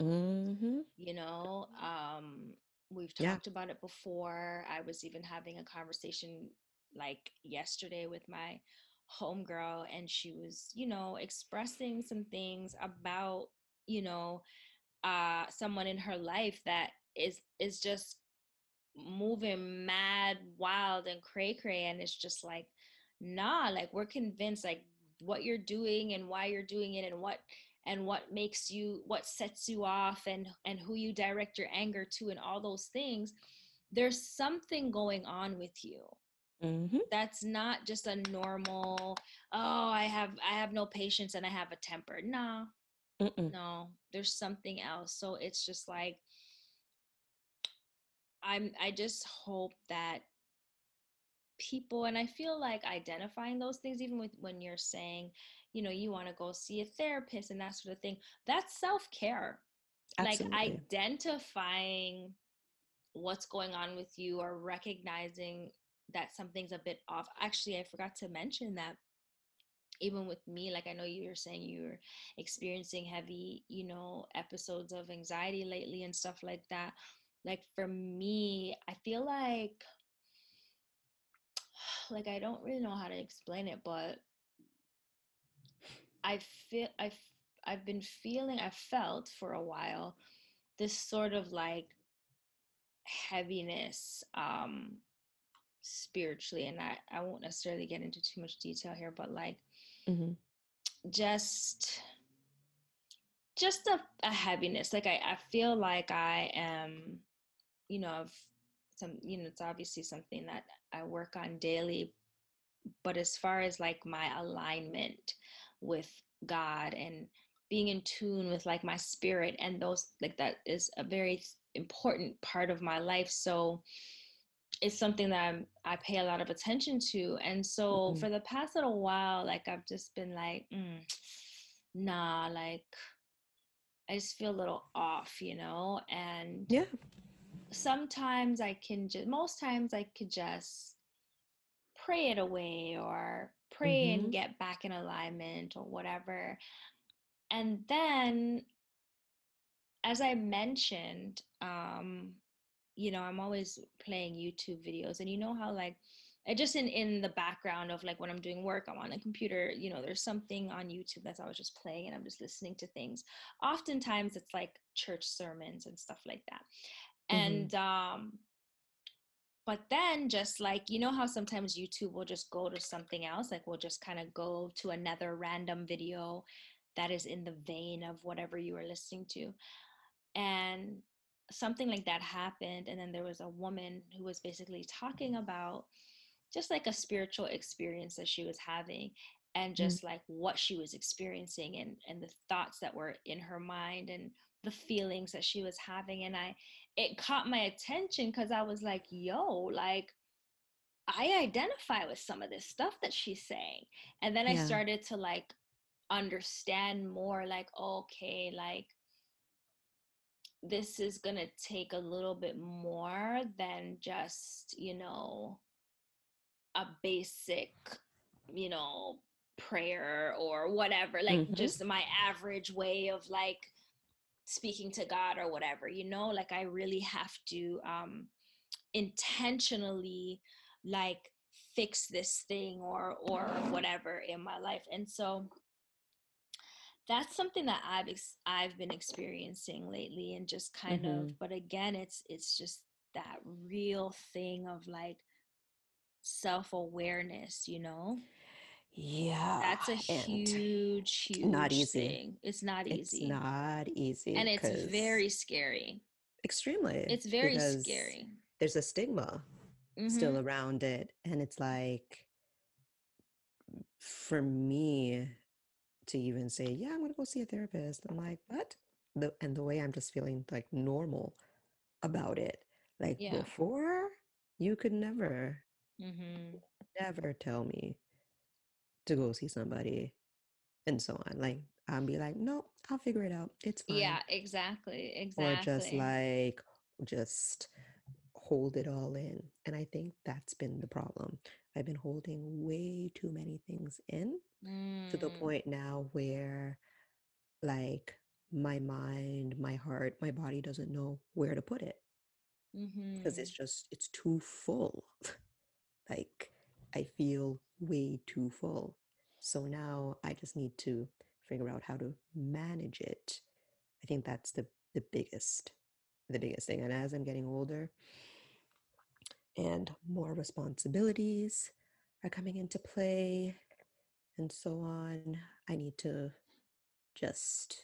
Mm-hmm. you know um we've Yeah. talked about it before i was even having a conversation like yesterday with my homegirl and she was you know expressing some things about you know uh someone in her life that is is just moving mad wild and cray cray and it's just like nah like we're convinced like what you're doing and why you're doing it and what and what makes you what sets you off and and who you direct your anger to and all those things there's something going on with you Mm-hmm. that's not just a normal oh i have i have no patience and i have a temper nah Mm-mm. no there's something else so it's just like i'm i just hope that people and i feel like identifying those things even with when you're saying you know you want to go see a therapist and that sort of thing that's self-care Absolutely. like identifying what's going on with you or recognizing that something's a bit off actually i forgot to mention that even with me like i know you were saying you were experiencing heavy you know episodes of anxiety lately and stuff like that like for me i feel like like i don't really know how to explain it but i feel i've i've been feeling i felt for a while this sort of like heaviness um spiritually and i i won't necessarily get into too much detail here but like Mhm. just just a, a heaviness like I, I feel like i am you know i've some you know it's obviously something that i work on daily but as far as like my alignment with God and being in tune with like my spirit and those like that is a very important part of my life. So it's something that I'm, I pay a lot of attention to. And so Mhm. for the past little while, like I've just been like, mm, nah, like I just feel a little off, you know? And Yeah. Sometimes I can just, most times I could just pray it away or pray and Mhm. get back in alignment or whatever. And then, as I mentioned, um, you know, I'm always playing YouTube videos, and you know how like it just in in the background of like when I'm doing work, I'm on a computer. You know, there's something on YouTube that's always just playing, and I'm just listening to things. Oftentimes, it's like church sermons and stuff like that. Mhm. And um, but then just like you know how sometimes YouTube will just go to something else, like we'll just kind of go to another random video that is in the vein of whatever you were listening to and something like that happened and then there was a woman who was basically talking about just like a spiritual experience that she was having and just like what she was experiencing and and the thoughts that were in her mind and the feelings that she was having and i it caught my attention because i was like yo like i identify with some of this stuff that she's saying and then i started to like understand more like okay like this is to take a little bit more than just, you know, a basic, you know, prayer or whatever, like Mhm. just my average way of like speaking to God or whatever, you know, like I really have to um intentionally like fix this thing or or whatever in my life. And so that's something that I've ex- I've been experiencing lately and just kind Mhm. of but again it's it's just that real thing of like self-awareness you know Yeah. that's a huge huge not easy. thing it's not It's easy not easy. and it's very scary extremely. it's very scary There's a stigma Mhm. still around it. And it's like, for me to even say, yeah, I'm going to go see a therapist, I'm like, what? The, and the way I'm just feeling like normal about it. Like Yeah. before, you could never, Mhm. never tell me to go see somebody and so on. Like, I'll be like, no, I'll figure it out. It's fine. yeah exactly Exactly. or just like just hold it all in and i think that's been the problem i've been holding way too many things in to the Mm, point now where like my mind my heart my body doesn't know where to put it because it's mhm. just it's too full like i feel way too full. So now i just need to figure out how to manage it. I think that's the the biggest the biggest thing. And as i'm getting older and more responsibilities are coming into play and so on i need to just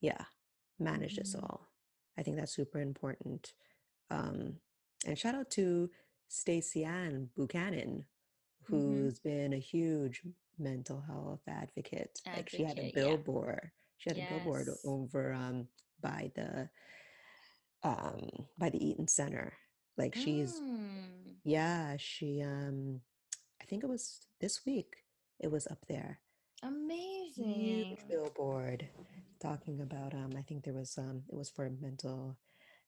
yeah manage this Mhm. all. I think that's super important. Um and shout out to Stacey Ann Buchanan Mhm. who's been a huge mental health advocate like she had a Advocate, yeah. billboard she had a billboard over um by the um by the Eaton Centre like she's Mm. yeah she um I think it was this week it was up there Amazing. huge billboard talking about um I think there was um it was for mental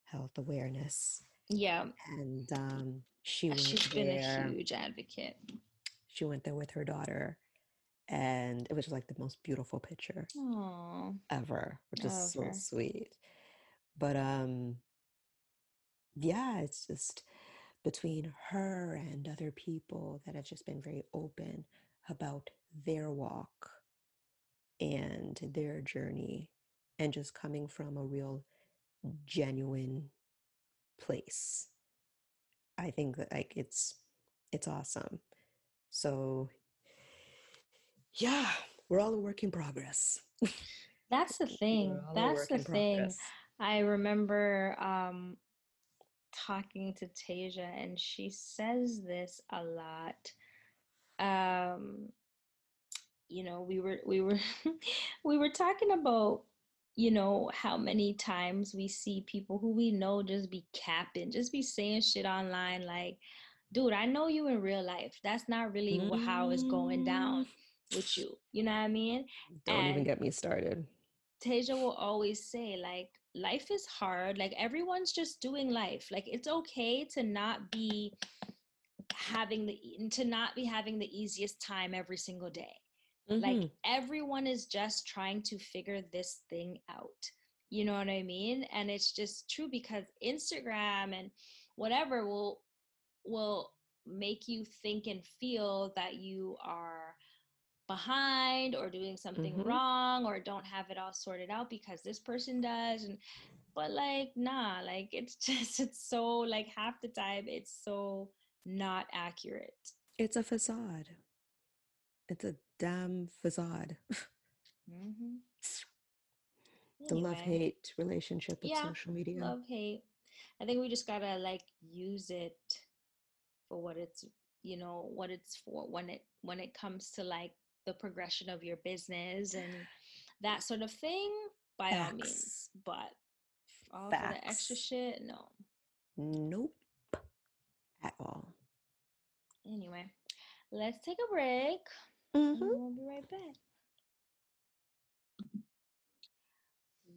health awareness Yeah, and um she went she's been there a huge advocate. she went there with her daughter and it was like the most beautiful picture Oh, ever which is so sweet. But um yeah it's just between her and other people that have just been very open about their walk and their journey and just coming from a real genuine place i think that like it's it's awesome so yeah we're all a work in progress that's the thing. We're all a That's the thing. progress. I remember um talking to Tasia and she says this a lot um you know we were we were we were talking about you know how many times we see people who we know just be capping just be saying shit online like dude i know you in real life that's not really wha- how it's going down mm. with you you know what i mean Don't even get me started. Tasia will always say, like, life is hard. Like, everyone's just doing life. Like, it's okay to not be having the to not be having the easiest time every single day. Like, Mhm. everyone is just trying to figure this thing out. You know what I mean? And it's just true because Instagram and whatever will will make you think and feel that you are behind or doing something Mhm. wrong or don't have it all sorted out because this person does and but like nah like it's just it's so like half the time it's so not accurate It's a facade. It's a damn facade. mm-hmm. The love hate relationship with Yeah, social media. love hate i think we just gotta like use it for what it's you know what it's for when it when it comes to like the progression of your business and that sort of thing by all means but all for the extra shit no Nope. At all. anyway let's take a break and Mhm. we'll be right back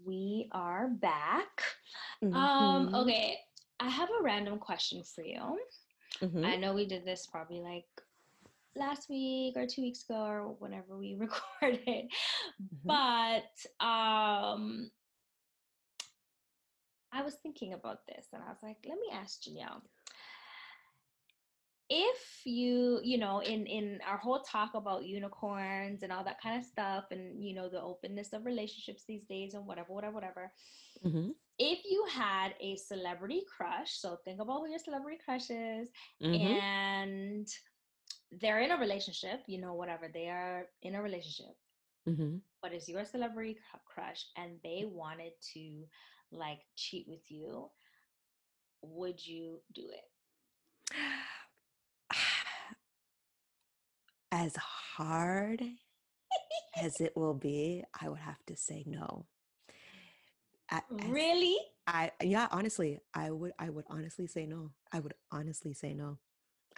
we are back um Mhm. okay i have a random question for you Mhm. I know we did this probably like last week or two weeks ago or whenever we recorded, Mhm. but um, I was thinking about this and I was like, let me ask Janelle. If you, you know, in in our whole talk about unicorns and all that kind of stuff, and you know the openness of relationships these days and whatever, whatever, whatever, Mhm. if you had a celebrity crush, so think about who your celebrity crush is, Mhm. and they're in a relationship, you know, whatever, they are in a relationship, Mhm. but it's your celebrity crush and they wanted to like cheat with you, would you do it? As hard as it will be, I would have to say no. As- Really? I yeah, honestly, I would I would honestly say no. I would honestly say no.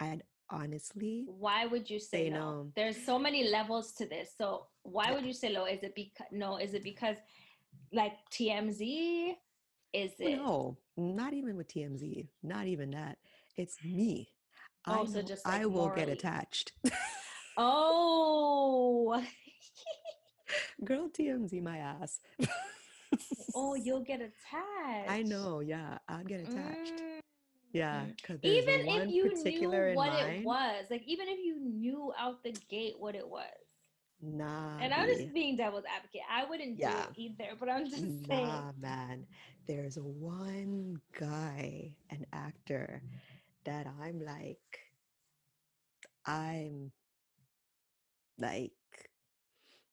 I'd honestly Why would you say Say no? no. There's so many levels to this. So why Yeah. would you say no? Is it because no? Is it because like TMZ? Is oh, it? no, not even with TMZ, not even that. It's me. Oh, I Oh, so know just, I like, will get attached. Oh. Girl, TMZ my ass. oh, you'll get attached. I know, yeah, I'd get attached. Mm. Yeah, because Even if you knew what mind. it was, like even if you knew out the gate what it was. Nah, And I'm just being devil's advocate. I wouldn't Yeah. do it either, but I'm just saying. Nah, man. There's one guy, an actor, that I'm like, I'm like,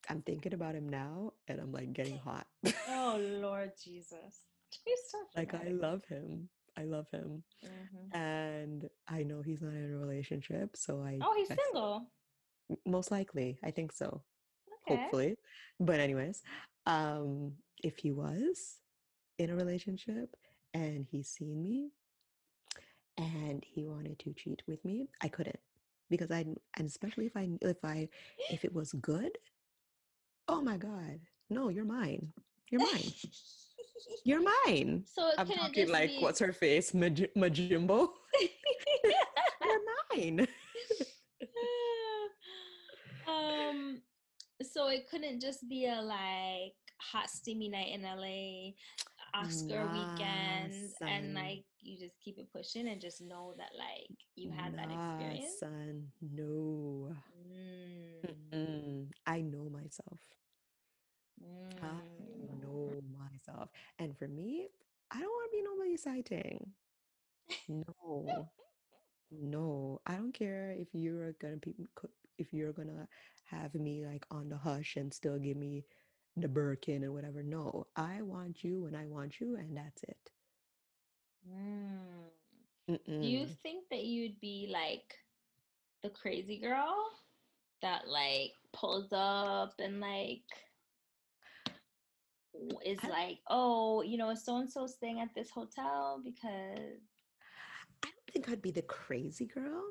I'm thinking about him now and I'm like getting hot. Oh Lord Jesus. So Like, I love him. I love him. Mhm. And I know he's not in a relationship. So I, Oh, he's I- single. most likely, I think so. Okay. hopefully. But anyways, um, if he was in a relationship and he's seen me and he wanted to cheat with me, I couldn't because I and especially if I if I if it was good, oh my god, no, you're mine, you're mine, you're mine. so it I'm talking like be... what's her face, Maj- Majimbo. you're mine. um so it couldn't just be a like hot steamy night in LA Oscar Nah, weekend and like you just keep it pushing and just know that like you had that experience. son, no. Mm, I know myself. I mm. know myself. And for me, I don't want to be nobody's sighting. No, no. I don't care if you're gonna be if you're gonna have me like on the hush and still give me the Birkin and whatever. No, I want you when I want you, and that's it. Mm. Do you think that you'd be like the crazy girl that like pulls up and like is I- like, oh, you know, so and so staying at this hotel because I don't think I'd be the crazy girl.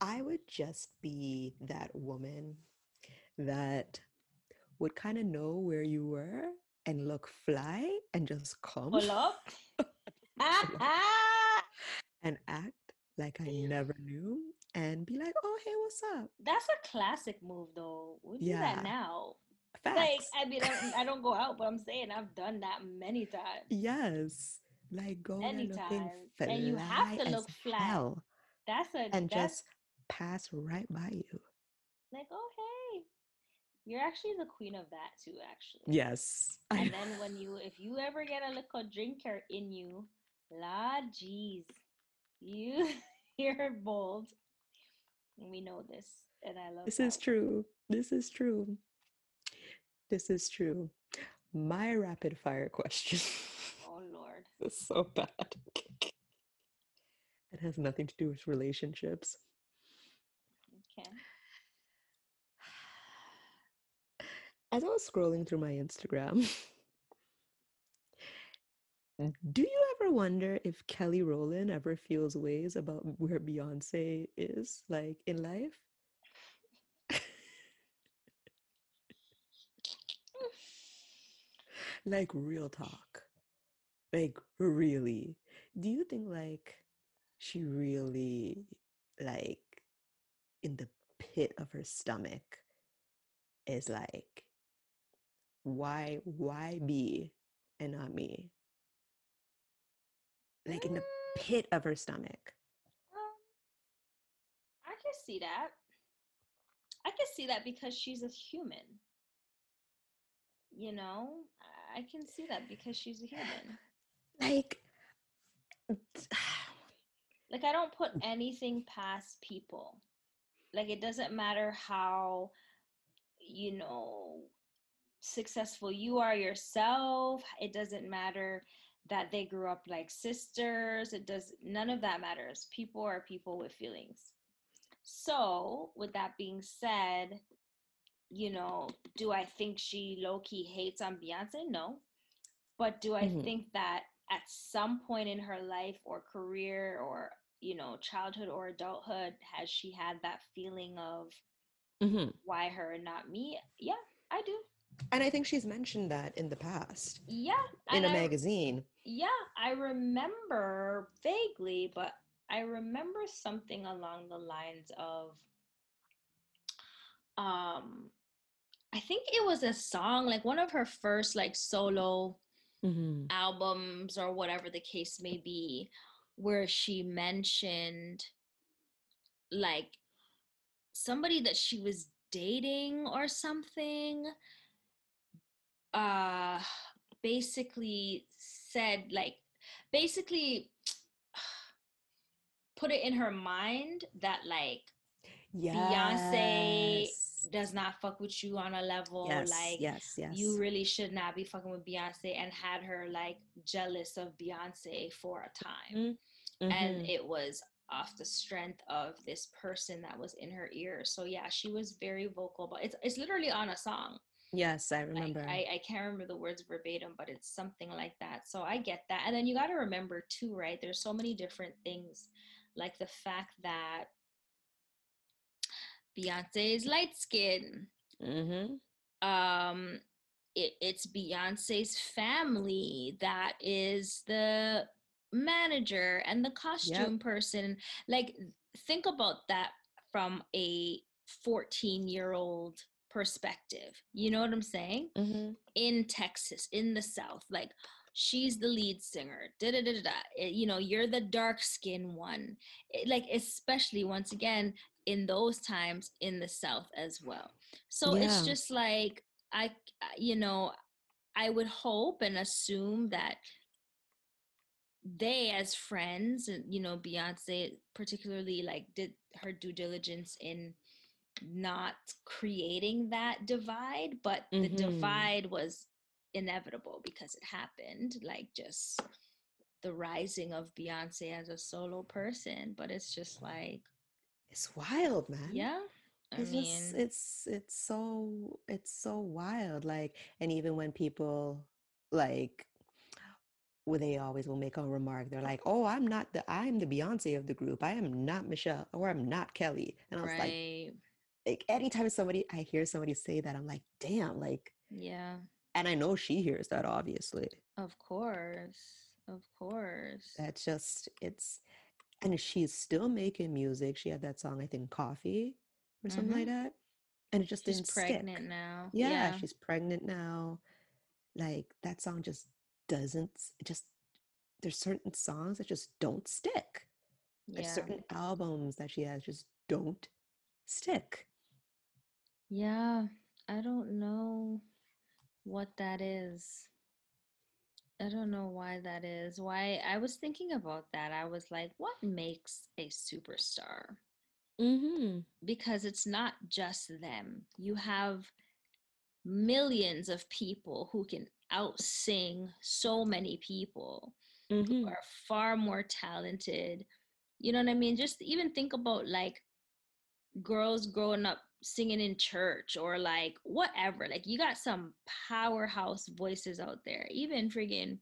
I would just be that woman that would kind of know where you were and look fly and just come pull up. and act like I never knew and be like, oh, hey, what's up? That's a classic move, though. We do Yeah. that now. Facts. Like, I mean, I, I don't go out, but I'm saying I've done that many times. yes. Like go Anytime. fly And you have to look fly. hell That's a and that's just pass right by you. like, oh hey, you're actually the queen of that too, actually. Yes. And then when you, if you ever get a little drinker in you, la jeez, you you're bold. We know this, and I love This that. is true. This is true. This is true. My rapid fire question Oh Lord. is so bad. It has nothing to do with relationships. Okay. As I was scrolling through my Instagram, mm-hmm. do you ever wonder if Kelly Rowland ever feels ways about where Beyonce is, like in life? like real talk. Like really. Do you think like she really like in the pit of her stomach is like why why be and not me? Like in the pit of her stomach. Um, I can see that. I can see that because she's a human. You know, I can see that because she's a human. Like Like I don't put anything past people. Like it doesn't matter how you know successful you are yourself. It doesn't matter that they grew up like sisters. It does none of that matters. People are people with feelings. So, with that being said, you know, do I think she low key hates on Beyonce? No. But do I Mhm. think that at some point in her life or career or, you know, childhood or adulthood, has she had that feeling of Mhm. why her and not me? Yeah, I do. And I think she's mentioned that in the past Yeah. in and a I- magazine. Yeah, I remember vaguely, but I remember something along the lines of um I think it was a song, like one of her first like solo Mhm. albums or whatever the case may be, where she mentioned like somebody that she was dating or something uh basically said like basically put it in her mind that like Beyonce does not fuck with you on a level yes, like yes, yes. you really should not be fucking with Beyonce and had her like jealous of Beyonce for a time. And Mhm. it was off the strength of this person that was in her ear. So yeah, she was very vocal, but it's it's literally on a song. Yes, I Like, remember. I, I can't remember the words verbatim, but it's something like that. So I get that. And then you got to remember too, right? There's so many different things, like the fact that Beyonce is light skinned hmm um it, it's beyonce's family that is the manager and the costume person like think about that from a 14 year old perspective you know what i'm saying? Hmm in texas in the south like she's the lead singer da da da da, da. eh, you know you're the dark skin one It- like especially once again in those times in the south as well. So it's just like i I- you know i would hope and assume that they as friends and you know beyonce particularly like did her due diligence in not creating that divide but the Mhm. divide was inevitable because it happened like just the rising of beyonce as a solo person but it's just like It's wild, man. Yeah. I It's mean, just it's it's so it's so wild. Like, and even when people like well, they always will make a remark. They're like, "Oh, I'm not the I'm the Beyonce of the group. I am not Michelle, or I'm not Kelly." And I was right. like anytime somebody I hear somebody say that, I'm like, "Damn!" Like, Yeah. and I know she hears that, obviously. Of course. Of course. That's just it's, and she's still making music. She had that song, I think, "Coffee" or something like mm-hmm. that, and it just She's didn't pregnant stick. now. Yeah, Yeah. she's pregnant now. Like that song just doesn't just there's certain songs that just don't stick. There's certain albums that she has just don't stick. Yeah. I don't know what that is. I don't know why that is. Why I was thinking about that. I was like, what makes a superstar? Mm-hmm. Because it's not just them. You have millions of people who can outsing so many people who Mm-hmm. are far more talented. You know what I mean? Just even think about like girls growing up singing in church or like whatever. Like you got some powerhouse voices out there. Even friggin'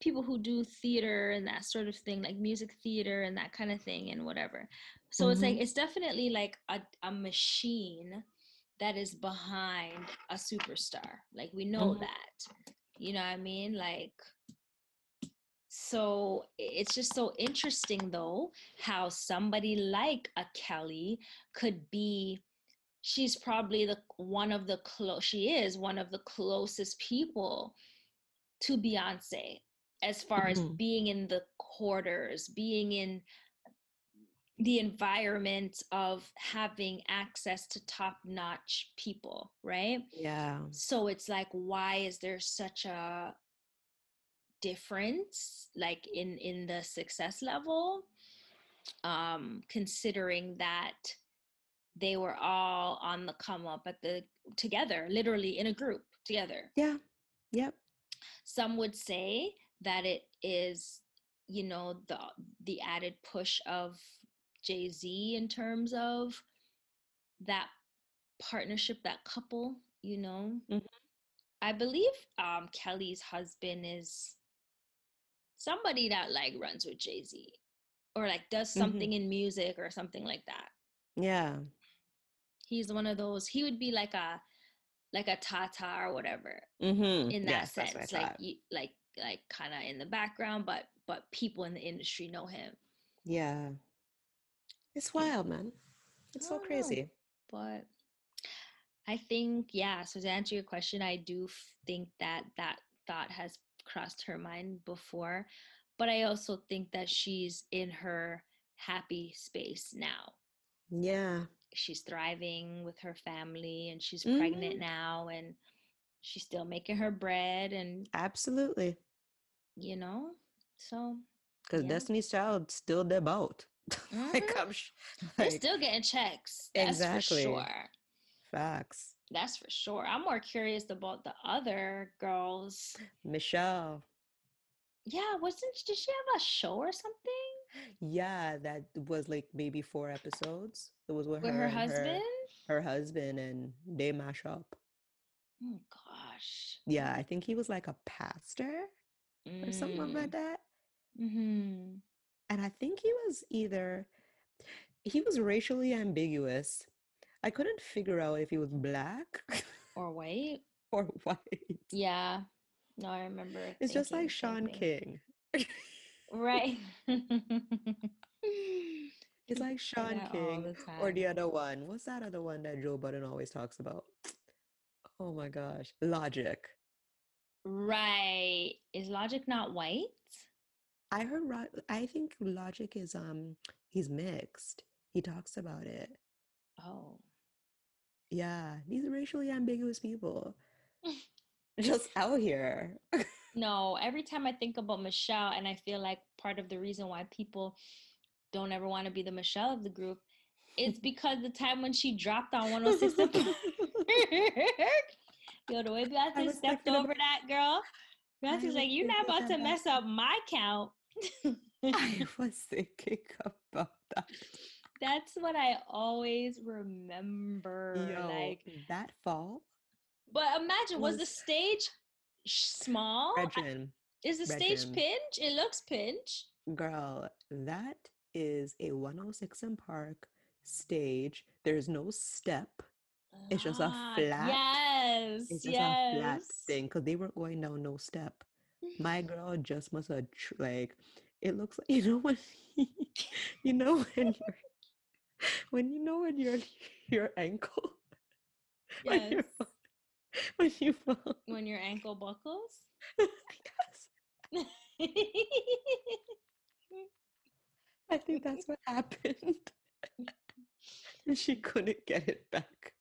people who do theater and that sort of thing, like music theater and that kind of thing and whatever. So it's like Mhm. it's definitely like a, a machine that is behind a superstar. Like we know Mhm. that. You know what I mean? Like so it's just so interesting though how somebody like a Kelly could be she's probably the one of the close she is one of the closest people to Beyonce as far as Mhm. being in the quarters, being in the environment of having access to top notch people, right? Yeah. So it's like, why is there such a difference like in in the success level um considering that they were all on the come up at the together literally in a group together Yeah. Yep. some would say that it is you know the the added push of Jay-Z in terms of that partnership that couple you know Mhm. I believe um Kelly's husband is somebody that like runs with Jay-Z or like does Mhm. something in music or something like that Yeah. he's one of those he would be like a like a tata or whatever Mm-hmm. in that Yes, that's what I sense like you, like like kind of in the background but but people in the industry know him Yeah. It's wild, man. It's so know, crazy. but i think yeah so to answer your question i do think that that thought has crossed her mind before but i also think that she's in her happy space now Yeah. she's thriving with her family and she's Mhm. pregnant now and she's still making her bread and Absolutely. you know so Because Yeah. Destiny's Child still their boat. like. I'm sh- they're still getting checks that's Exactly. for sure facts. That's for sure i'm more curious about the other girls Michelle. yeah wasn't did she have a show or something Yeah, that was like maybe four episodes. It was with with her her husband her her husband and they mash up. oh gosh Yeah, I think he was like a pastor or something like that. mm-hmm. And I think he was either he was racially ambiguous. I couldn't figure out if he was black or white or white. yeah no i remember It's just like Shaun. King. right It's like Shaun all King the or the other one. What's that other one that Joe Budden always talks about? Oh my gosh, Logic. right is logic not white I heard I think Logic is um he's mixed. He talks about it. oh Yeah, these racially ambiguous people just out here. No, every time I think about Michelle, and I feel like part of the reason why people don't ever want to be the Michelle of the group, it's because the time when she dropped on 106 and Park. Yo, the way Beyonce stepped over that girl, Beyonce's was like, you're not about to mess up my count. I was thinking about that. That's what I always remember. Yo, Like, that fall, but imagine, was the stage small? Regin, Is the stage pinch? It looks pinch. girl, that is a 106 and Park stage. There's no step. It's just a Ah, flat- Yes. It's just yes. a flat thing because they weren't going down no step. My girl just must have tr- like it looks like you know when you know when your when you know when your your ankle when, Yes. your, when you fall when your ankle buckles. yes, I think that's what happened. and she couldn't get it back.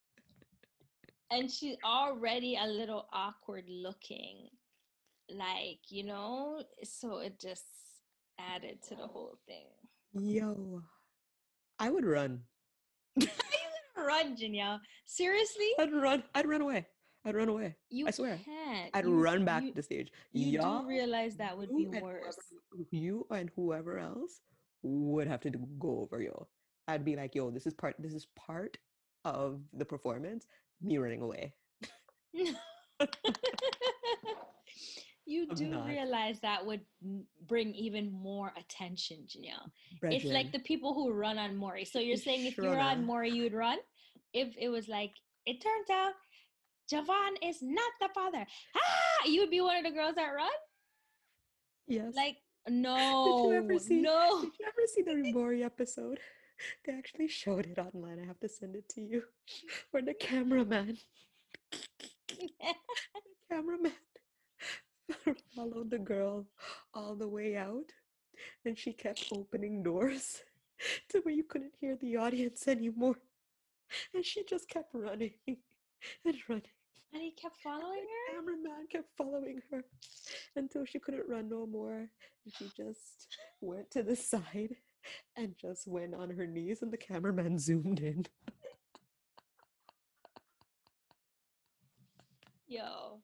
and she's already a little awkward looking like you know so it just added to the whole thing Yo, I would run. run Janelle. seriously I'd run. I'd run away. I'd run away. you I swear. can't I'd You- run back you, to the stage. you Y'all, do realize that would be worse whoever- you and whoever else would have to do- go over yo. I'd be like, yo, this is part. This is part of the performance. Me running away. you do realize that would bring even more attention Janelle. it's like the people who run on Maury. So you're saying if you're on. Maury, you would run? If it was like, it turns out Javon is not the father. Ah, you would be one of the girls that run? yes. Like, no, Did you ever see- no. Did you ever see the Ribori episode? They actually showed it online. I have to send it to you. Where the cameraman, the cameraman followed the girl all the way out, and she kept opening doors to where you couldn't hear the audience anymore, and she just kept running and running. and he kept following her? The cameraman kept following her until she couldn't run no more, and she just went to the side and just went on her knees, and the cameraman zoomed in. Yo,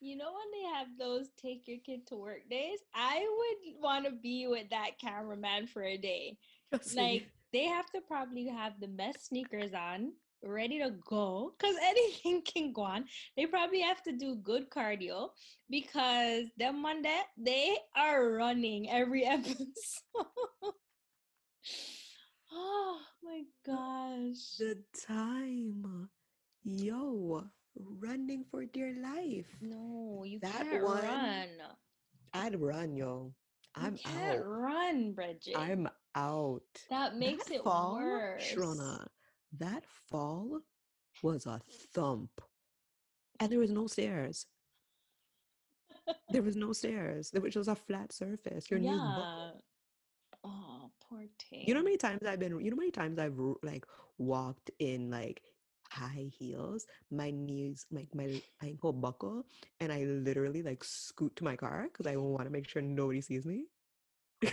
you know when they have those take your kid to work days? I would want to be with that cameraman for a day. Me. like they have to probably have the best sneakers on ready to go because anything can go on they probably have to do good cardio because them on that they are running every episode oh my gosh the time, yo, running for dear life. no you that can't one, run I'd run, yo. I'm you can't out. run bridget I'm out. that makes That it fall, worse Shrona, that fall was a thump. And there was no stairs. There was no stairs. There was just a flat surface. Your knees buckled. oh poor thing You know how many times I've been, you know how many times I've like walked in like high heels, my knees, like my ankle buckle, and I literally like scoot to my car because I want to make sure nobody sees me.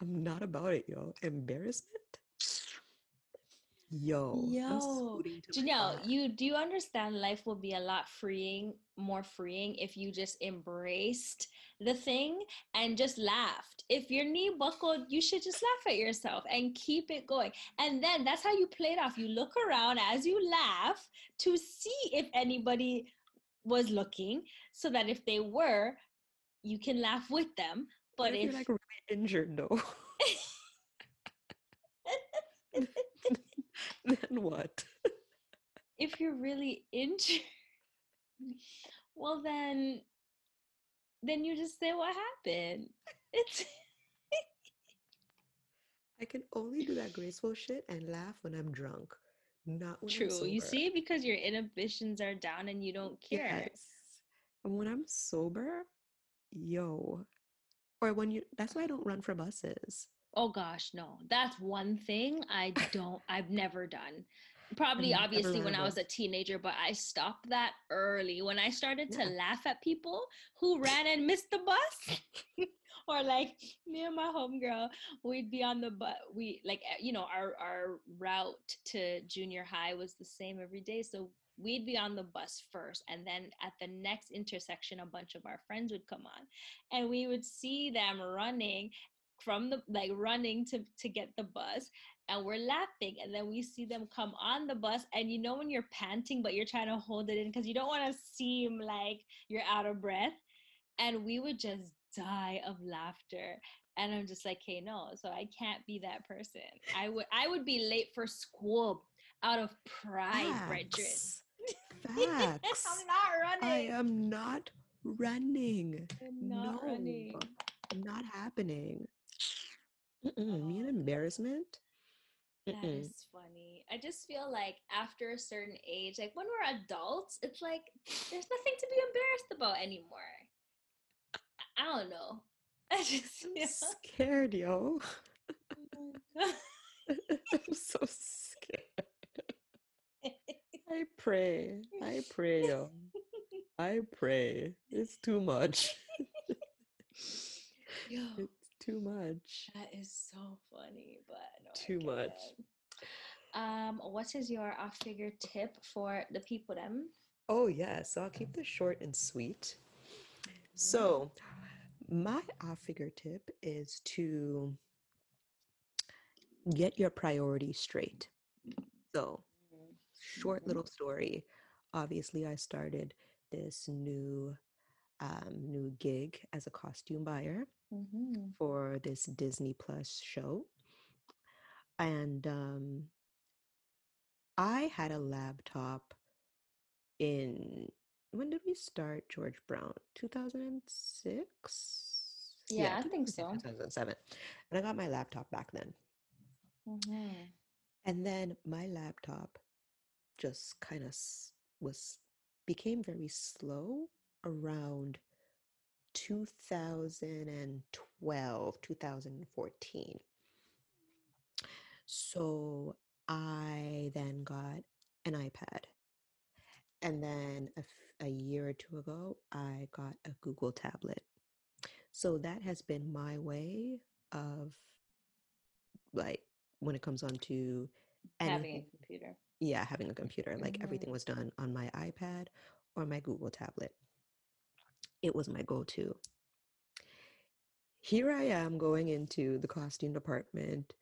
I'm not about it, yo. Embarrassment? Yo, Yo, scooting to my Janelle, you do you understand life will be a lot freeing, more freeing if you just embraced the thing and just laughed. If your knee buckled, you should just laugh at yourself and keep it going. And then that's how you play it off. You look around as you laugh to see if anybody was looking, so that if they were, you can laugh with them. But if if you're like really injured though? then what? if you're really into well then then you just say what happened. It's I can only do that graceful shit and laugh when I'm drunk, not when I'm true. You see, because your inhibitions are down and you mm, don't care. Yes. And when I'm sober, yo. Or when you that's why I don't run for buses. Oh gosh, no. That's one thing I don't I've never done. Probably never obviously when I was a teenager, but I stopped that early when I started to Yeah. laugh at people who ran and missed the bus. or like me and my homegirl, we'd be on the bus. We like eh, you know our our route to junior high was the same every day, so we'd be on the bus first, and then at the next intersection, a bunch of our friends would come on, and we would see them running from the like running to to get the bus and we're laughing and then we see them come on the bus and you know when you're panting but you're trying to hold it in because you don't want to seem like you're out of breath and we would just die of laughter and i'm just like hey no so i can't be that person i would i would be late for school out of pride Facts. Facts. i'm not running I am not running. I'm not no, running Not happening. Mm-mm, me oh, an embarrassment. That Mm-mm. is funny. I just feel like after a certain age, like when we're adults, it's like there's nothing to be embarrassed about anymore. I- don't know. I just I'm scared, yo. Oh I'm so scared. I pray. I pray, yo. I pray. It's too much. Yo, too much. that is so funny, but no, Too much. Um, what is your off figure tip for the people them? Oh, yeah. So I'll keep this short and sweet. So, my off figure tip is to get your priorities straight. So, short little story. Obviously, I started this new um, new gig as a costume buyer Mhm. for this Disney Plus show, and um, I had a laptop in when did we start George Brown? 2006? Yeah, I think so. 2007. And I got my laptop back then. Mhm. And then my laptop just kind of was became very slow around 2012, 2014. So I then got an iPad. And then a, f- a year or two ago, I got a Google tablet. So that has been my way of like when it comes on to Having a computer. yeah, having a computer. Like Mhm. everything was done on my iPad or my Google tablet. It was my go to. Here I am going into the costume department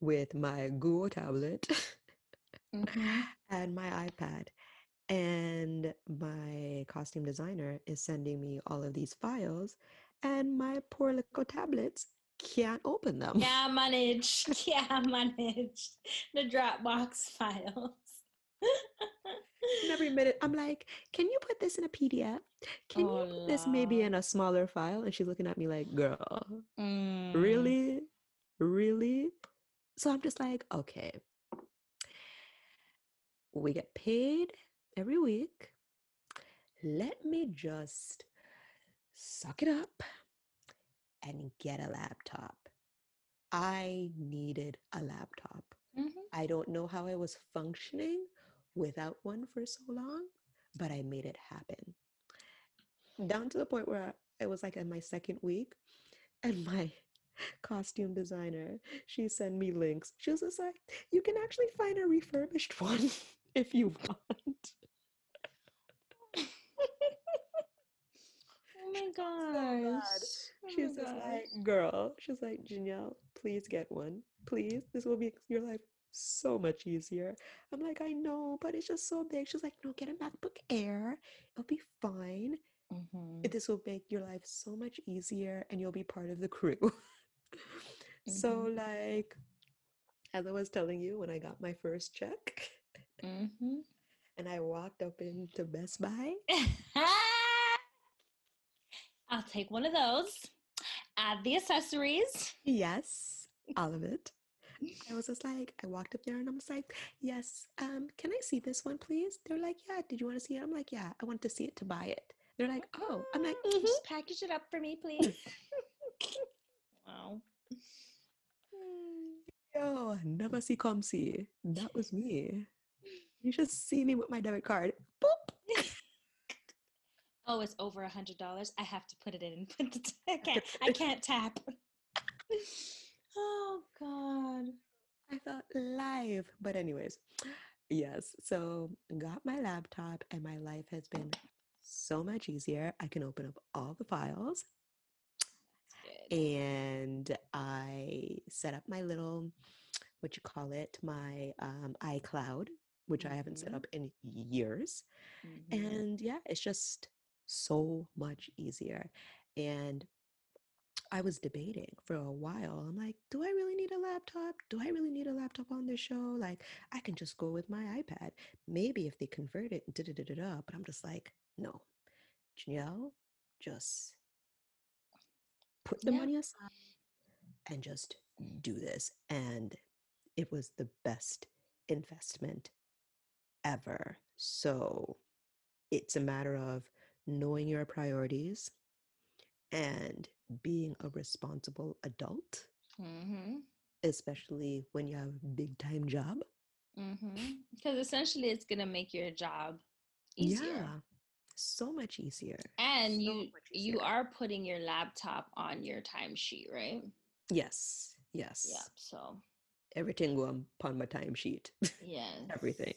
with my Google tablet Mhm. and my iPad. And my costume designer is sending me all of these files, and my poor little tablets can't open them. Yeah, manage. Yeah, manage the Dropbox files. And every minute I'm like, can you put this in a PDF? Can Oh, you put this maybe in a smaller file? And she's looking at me like, girl, Mm. really? Really? So I'm just like, okay. We get paid every week. Let me just suck it up and get a laptop. I needed a laptop. Mhm. I don't know how I was functioning without one for so long, but I made it happen. Down to the point where I was like in my second week, and my costume designer, she sent me links. She was just like, you can actually find a refurbished one if you want. Oh my gosh. Oh my She's just gosh. like, girl, she's like, Janelle, please get one. Please. This will make your life so much easier. I'm like, I know, but it's just so big. She's like, no, get a MacBook Air. It'll be fine. Mhm. This will make your life so much easier and you'll be part of the crew. So, like, as I was telling you, when I got my first check Mhm. and I walked up into Best Buy, I'll take one of those. Add the accessories. yes, all of it. I was just like, I walked up there and I'm just like, yes, um, can I see this one, please? They're like, yeah, did you want to see it? I'm like, yeah, I want to see it to buy it. They're like, oh, I'm like, Mm, mm-hmm. Just package it up for me, please. wow. yo, never see come see. That was me. You should see me with my debit card. Boop. Oh, it's over a hundred dollars. I have to put it in and put the. T- I can't. I can't tap. Oh God. I felt live. But anyways, yes. So got my laptop and my life has been so much easier. I can open up all the files. And I set up my little, what you call it, my um, iCloud, which I haven't set Mhm. up in years. Mhm. And yeah, it's just so much easier. And I was debating for a while. I'm like, do I really need a laptop? Do I really need a laptop on this show? Like, I can just go with my iPad. Maybe if they convert it, da da da da da. But I'm just like, no, Janelle, just put the Yeah. money aside and just do this. And it was the best investment ever. So it's a matter of knowing your priorities and being a responsible adult, Mhm. especially when you have a big time job. Because essentially, it's gonna make your job easier. Yeah, so much easier. And so you much you are putting your laptop on your timesheet, right? Yes, yes. Yeah. So Everything go on upon my timesheet. yes. Everything.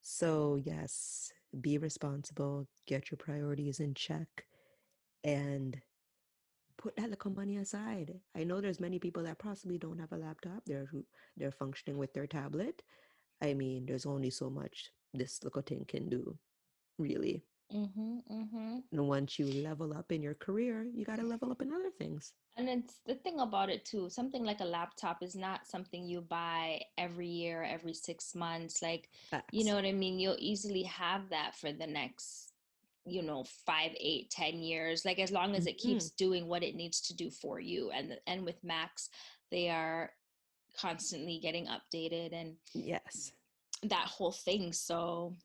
So yes, be responsible, get your priorities in check, and put that little money aside. I know there's many people that possibly don't have a laptop. They're they're functioning with their tablet. I mean, there's only so much this little thing can do, really. Mhm. Mhm. And once you level up in your career, you got to level up in other things. And it's the thing about it too. Something like a laptop is not something you buy every year, every six months. Like you know what I mean? You'll easily have that for the next, you know, five, eight, ten years. Like as long as it Mhm. keeps doing what it needs to do for you. And and with Macs, they are constantly getting updated and Yes. that whole thing. So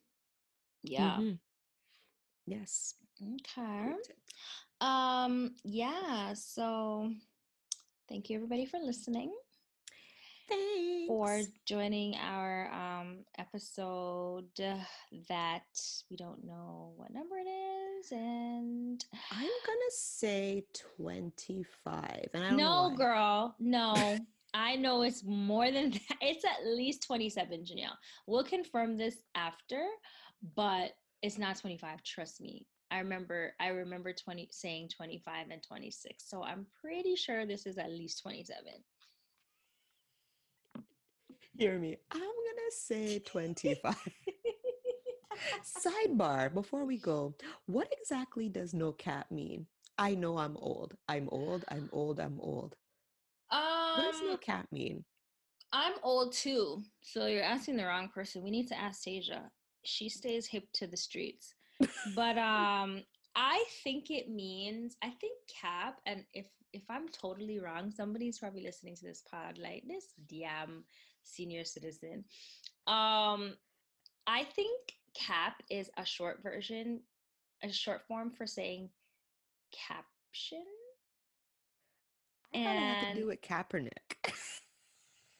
yeah. Mhm. Yes. Okay. Um, yeah, so thank you everybody for listening. For Thanks. joining our um, episode that we don't know what number it is. And I'm gonna say 25, and I no, girl, no. I know it's more than that. It's at least 27, Janelle. We'll confirm this after, but it's not 25. Trust me. I remember I remember 20 saying 25 and 26. So I'm pretty sure this is at least 27. Hear me. I'm gonna say 25. Sidebar before we go, what exactly does no cap mean? I know I'm old. I'm old. I'm old. I'm old. Um, What does no Um cap mean? I'm old too, so you're asking the wrong person. We need to ask Tasia. She stays hip to the streets. But um I think it means I think cap and if if I'm totally wrong, somebody's probably listening to this pod like this damn senior citizen. Um I think cap is a short version, a short form for saying caption. I thought it had to And do with Kaepernick.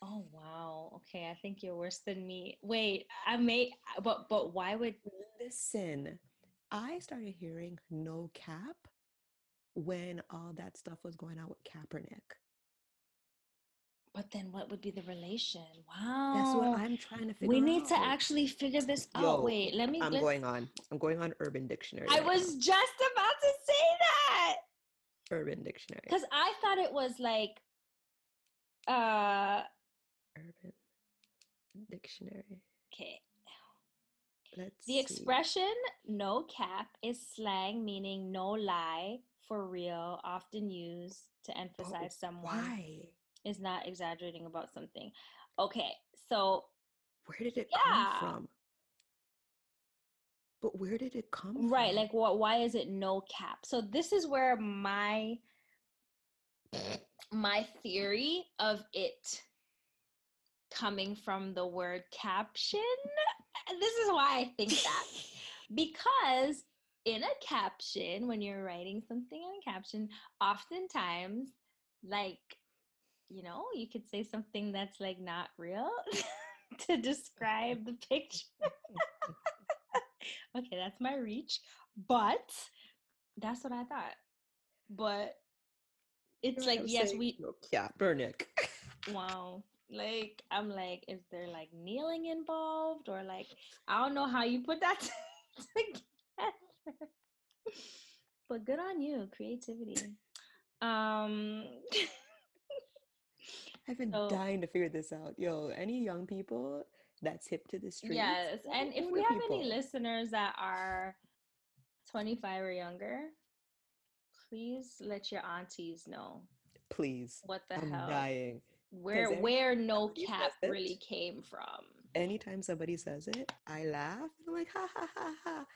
Oh wow. Okay, I think you're worse than me. Wait, I may but but why would Listen, I started hearing no cap when all that stuff was going on with Kaepernick. But then what would be the relation? Wow. That's what I'm trying to figure out. We need to actually figure this out. Wait, let me I'm let's, going on. I'm going on Urban Dictionary. I right was just about to say that. Urban Dictionary. Cuz I thought it was like uh Urban Dictionary. okay. Let's The see. expression no cap is slang meaning no lie, for real, often used to But emphasize someone why? Is not exaggerating about something. Okay, so Where did it Yeah. come from? But where did it come right, from? like what? Why is it no cap? So this is where my my theory of it coming from the word caption. This is why I think that because in a caption, when you're writing something in a caption, oftentimes, like you know, you could say something that's like not real to describe the picture. okay, that's my reach, but that's what I thought. But it's I like, yes, we, no Kaepernick. wow. Like, I'm like, is there like kneeling involved or like, I don't know how you put that together. But good on you, creativity. Um, I've been So- dying to figure this out. Yo, any young people that's hip to the streets? yes, and if we have any listeners that are 25 or younger, please let your aunties know please, what the I'm hell dying. where where no cap says it- really came from. Anytime somebody says it, I laugh. I'm like, ha ha ha ha.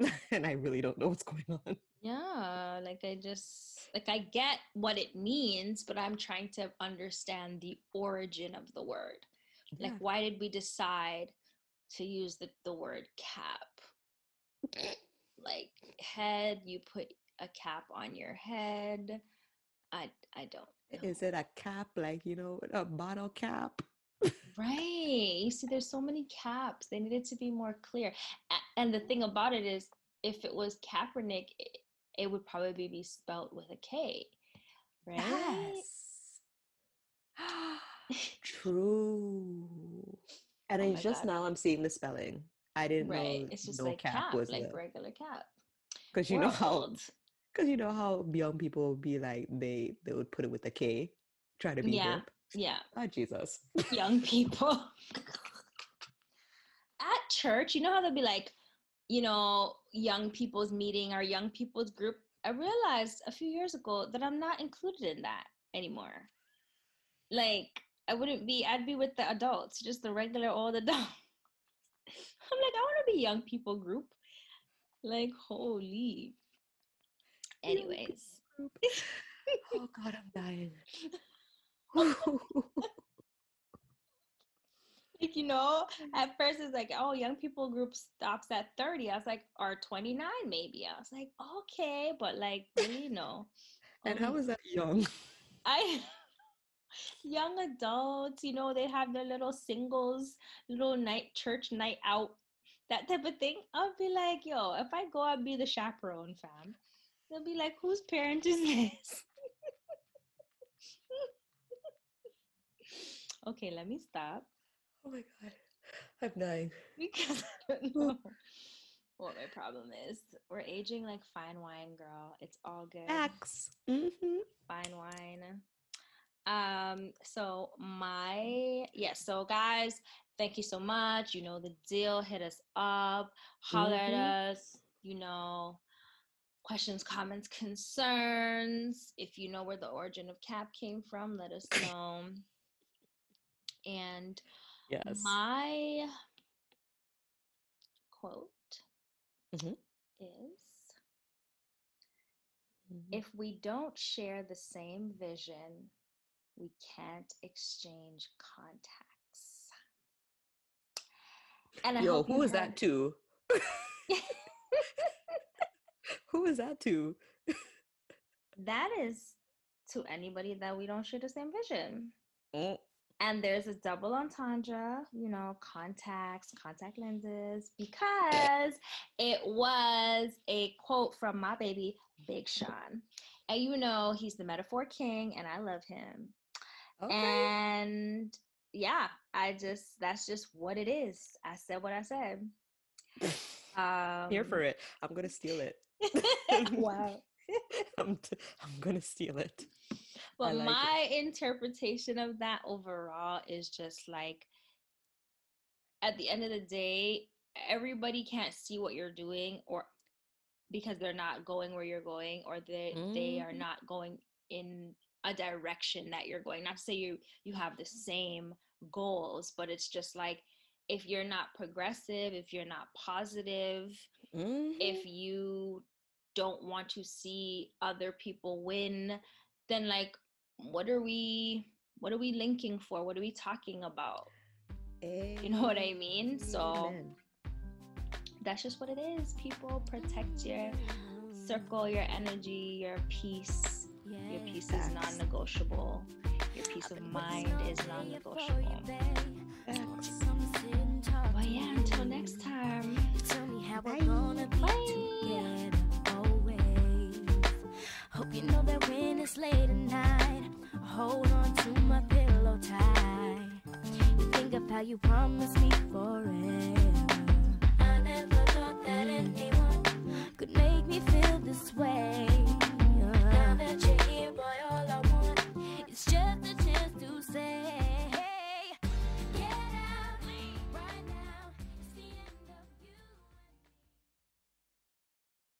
and I really don't know what's going on. Yeah, like I just like I get what it means, but I'm trying to understand the origin of the word. Like why did we decide to use the, the word cap? Like head, you put a cap on your head. I I don't know. Is it a cap, like, you know, a bottle cap? Right. You see, there's so many caps. They needed to be more clear. And the thing about it is, if it was Kaepernick, it, it would probably be spelt with a K, right? Yes. True. And Oh I just God. now I'm seeing the spelling. I didn't Right. know It's just no like cap, cap, was like regular cap. because you We're know how because you know how young people would be like they they would put it with a K, try to be Yeah. hip. Yeah, Ah, Jesus. young people. At church, you know how they'll be like, you know, young people's meeting or young people's group. I realized a few years ago that I'm not included in that anymore. Like, I wouldn't be, I'd be with the adults, just the regular old adults. I'm like, I want to be young people group. Like, holy. Anyways. oh God, I'm dying. Oh, Like, you know, at first it's like, oh, young people group stops at 30. I was like, or 29 maybe. I was like, okay, but like, you know. and how Um, is that young? I young adults, you know, they have their little singles, little night church night out, that type of thing. I'll be like, yo, if I go, I'll be the chaperone fam. They'll be like, whose parent is this? okay, let me stop Oh my God, I'm dying. because I don't know what my problem is. We're aging like fine wine, girl. It's all good. Facts. Mm-hmm. fine wine. Um, so my yes, so guys, thank you so much. You know the deal. Hit us up, holler Mhm. at us, you know, questions, comments, concerns. If you know where the origin of cap came from, let us know. And Yes. my quote Mhm. is Mhm. if we don't share the same vision, we can't exchange contacts. And I Yo, who is that to? who is that to? that is to anybody that we don't share the same vision. Mm. And there's a double entendre, you know, contacts, contact lenses, because it was a quote from my baby, Big Sean. And you know, he's the metaphor king, and I love him. Okay. And yeah, I just, that's just what it is. I said what I said. Um, Here for it. I'm gonna steal it. wow. I'm, t- I'm gonna steal it. But like it. my interpretation of that overall is just like at the end of the day, everybody can't see what you're doing or because they're not going where you're going or they they are Mhm. not going in a direction that you're going. Not to say you you have the same goals, but it's just like if you're not progressive, if you're not positive, Mhm. if you don't want to see other people win then like what are we what are we linking for? What are we talking about? You know what i mean? So Amen. that's just what it is. People protect your circle your energy your peace. Your peace is non-negotiable. Your peace of mind is non-negotiable. but yeah until next time. Tell me how Bye. we're gonna be Bye. Hope you know that when it's late at night, I hold on to my pillow tight. You think of how you promised me forever. I never thought that anyone could make me feel this way.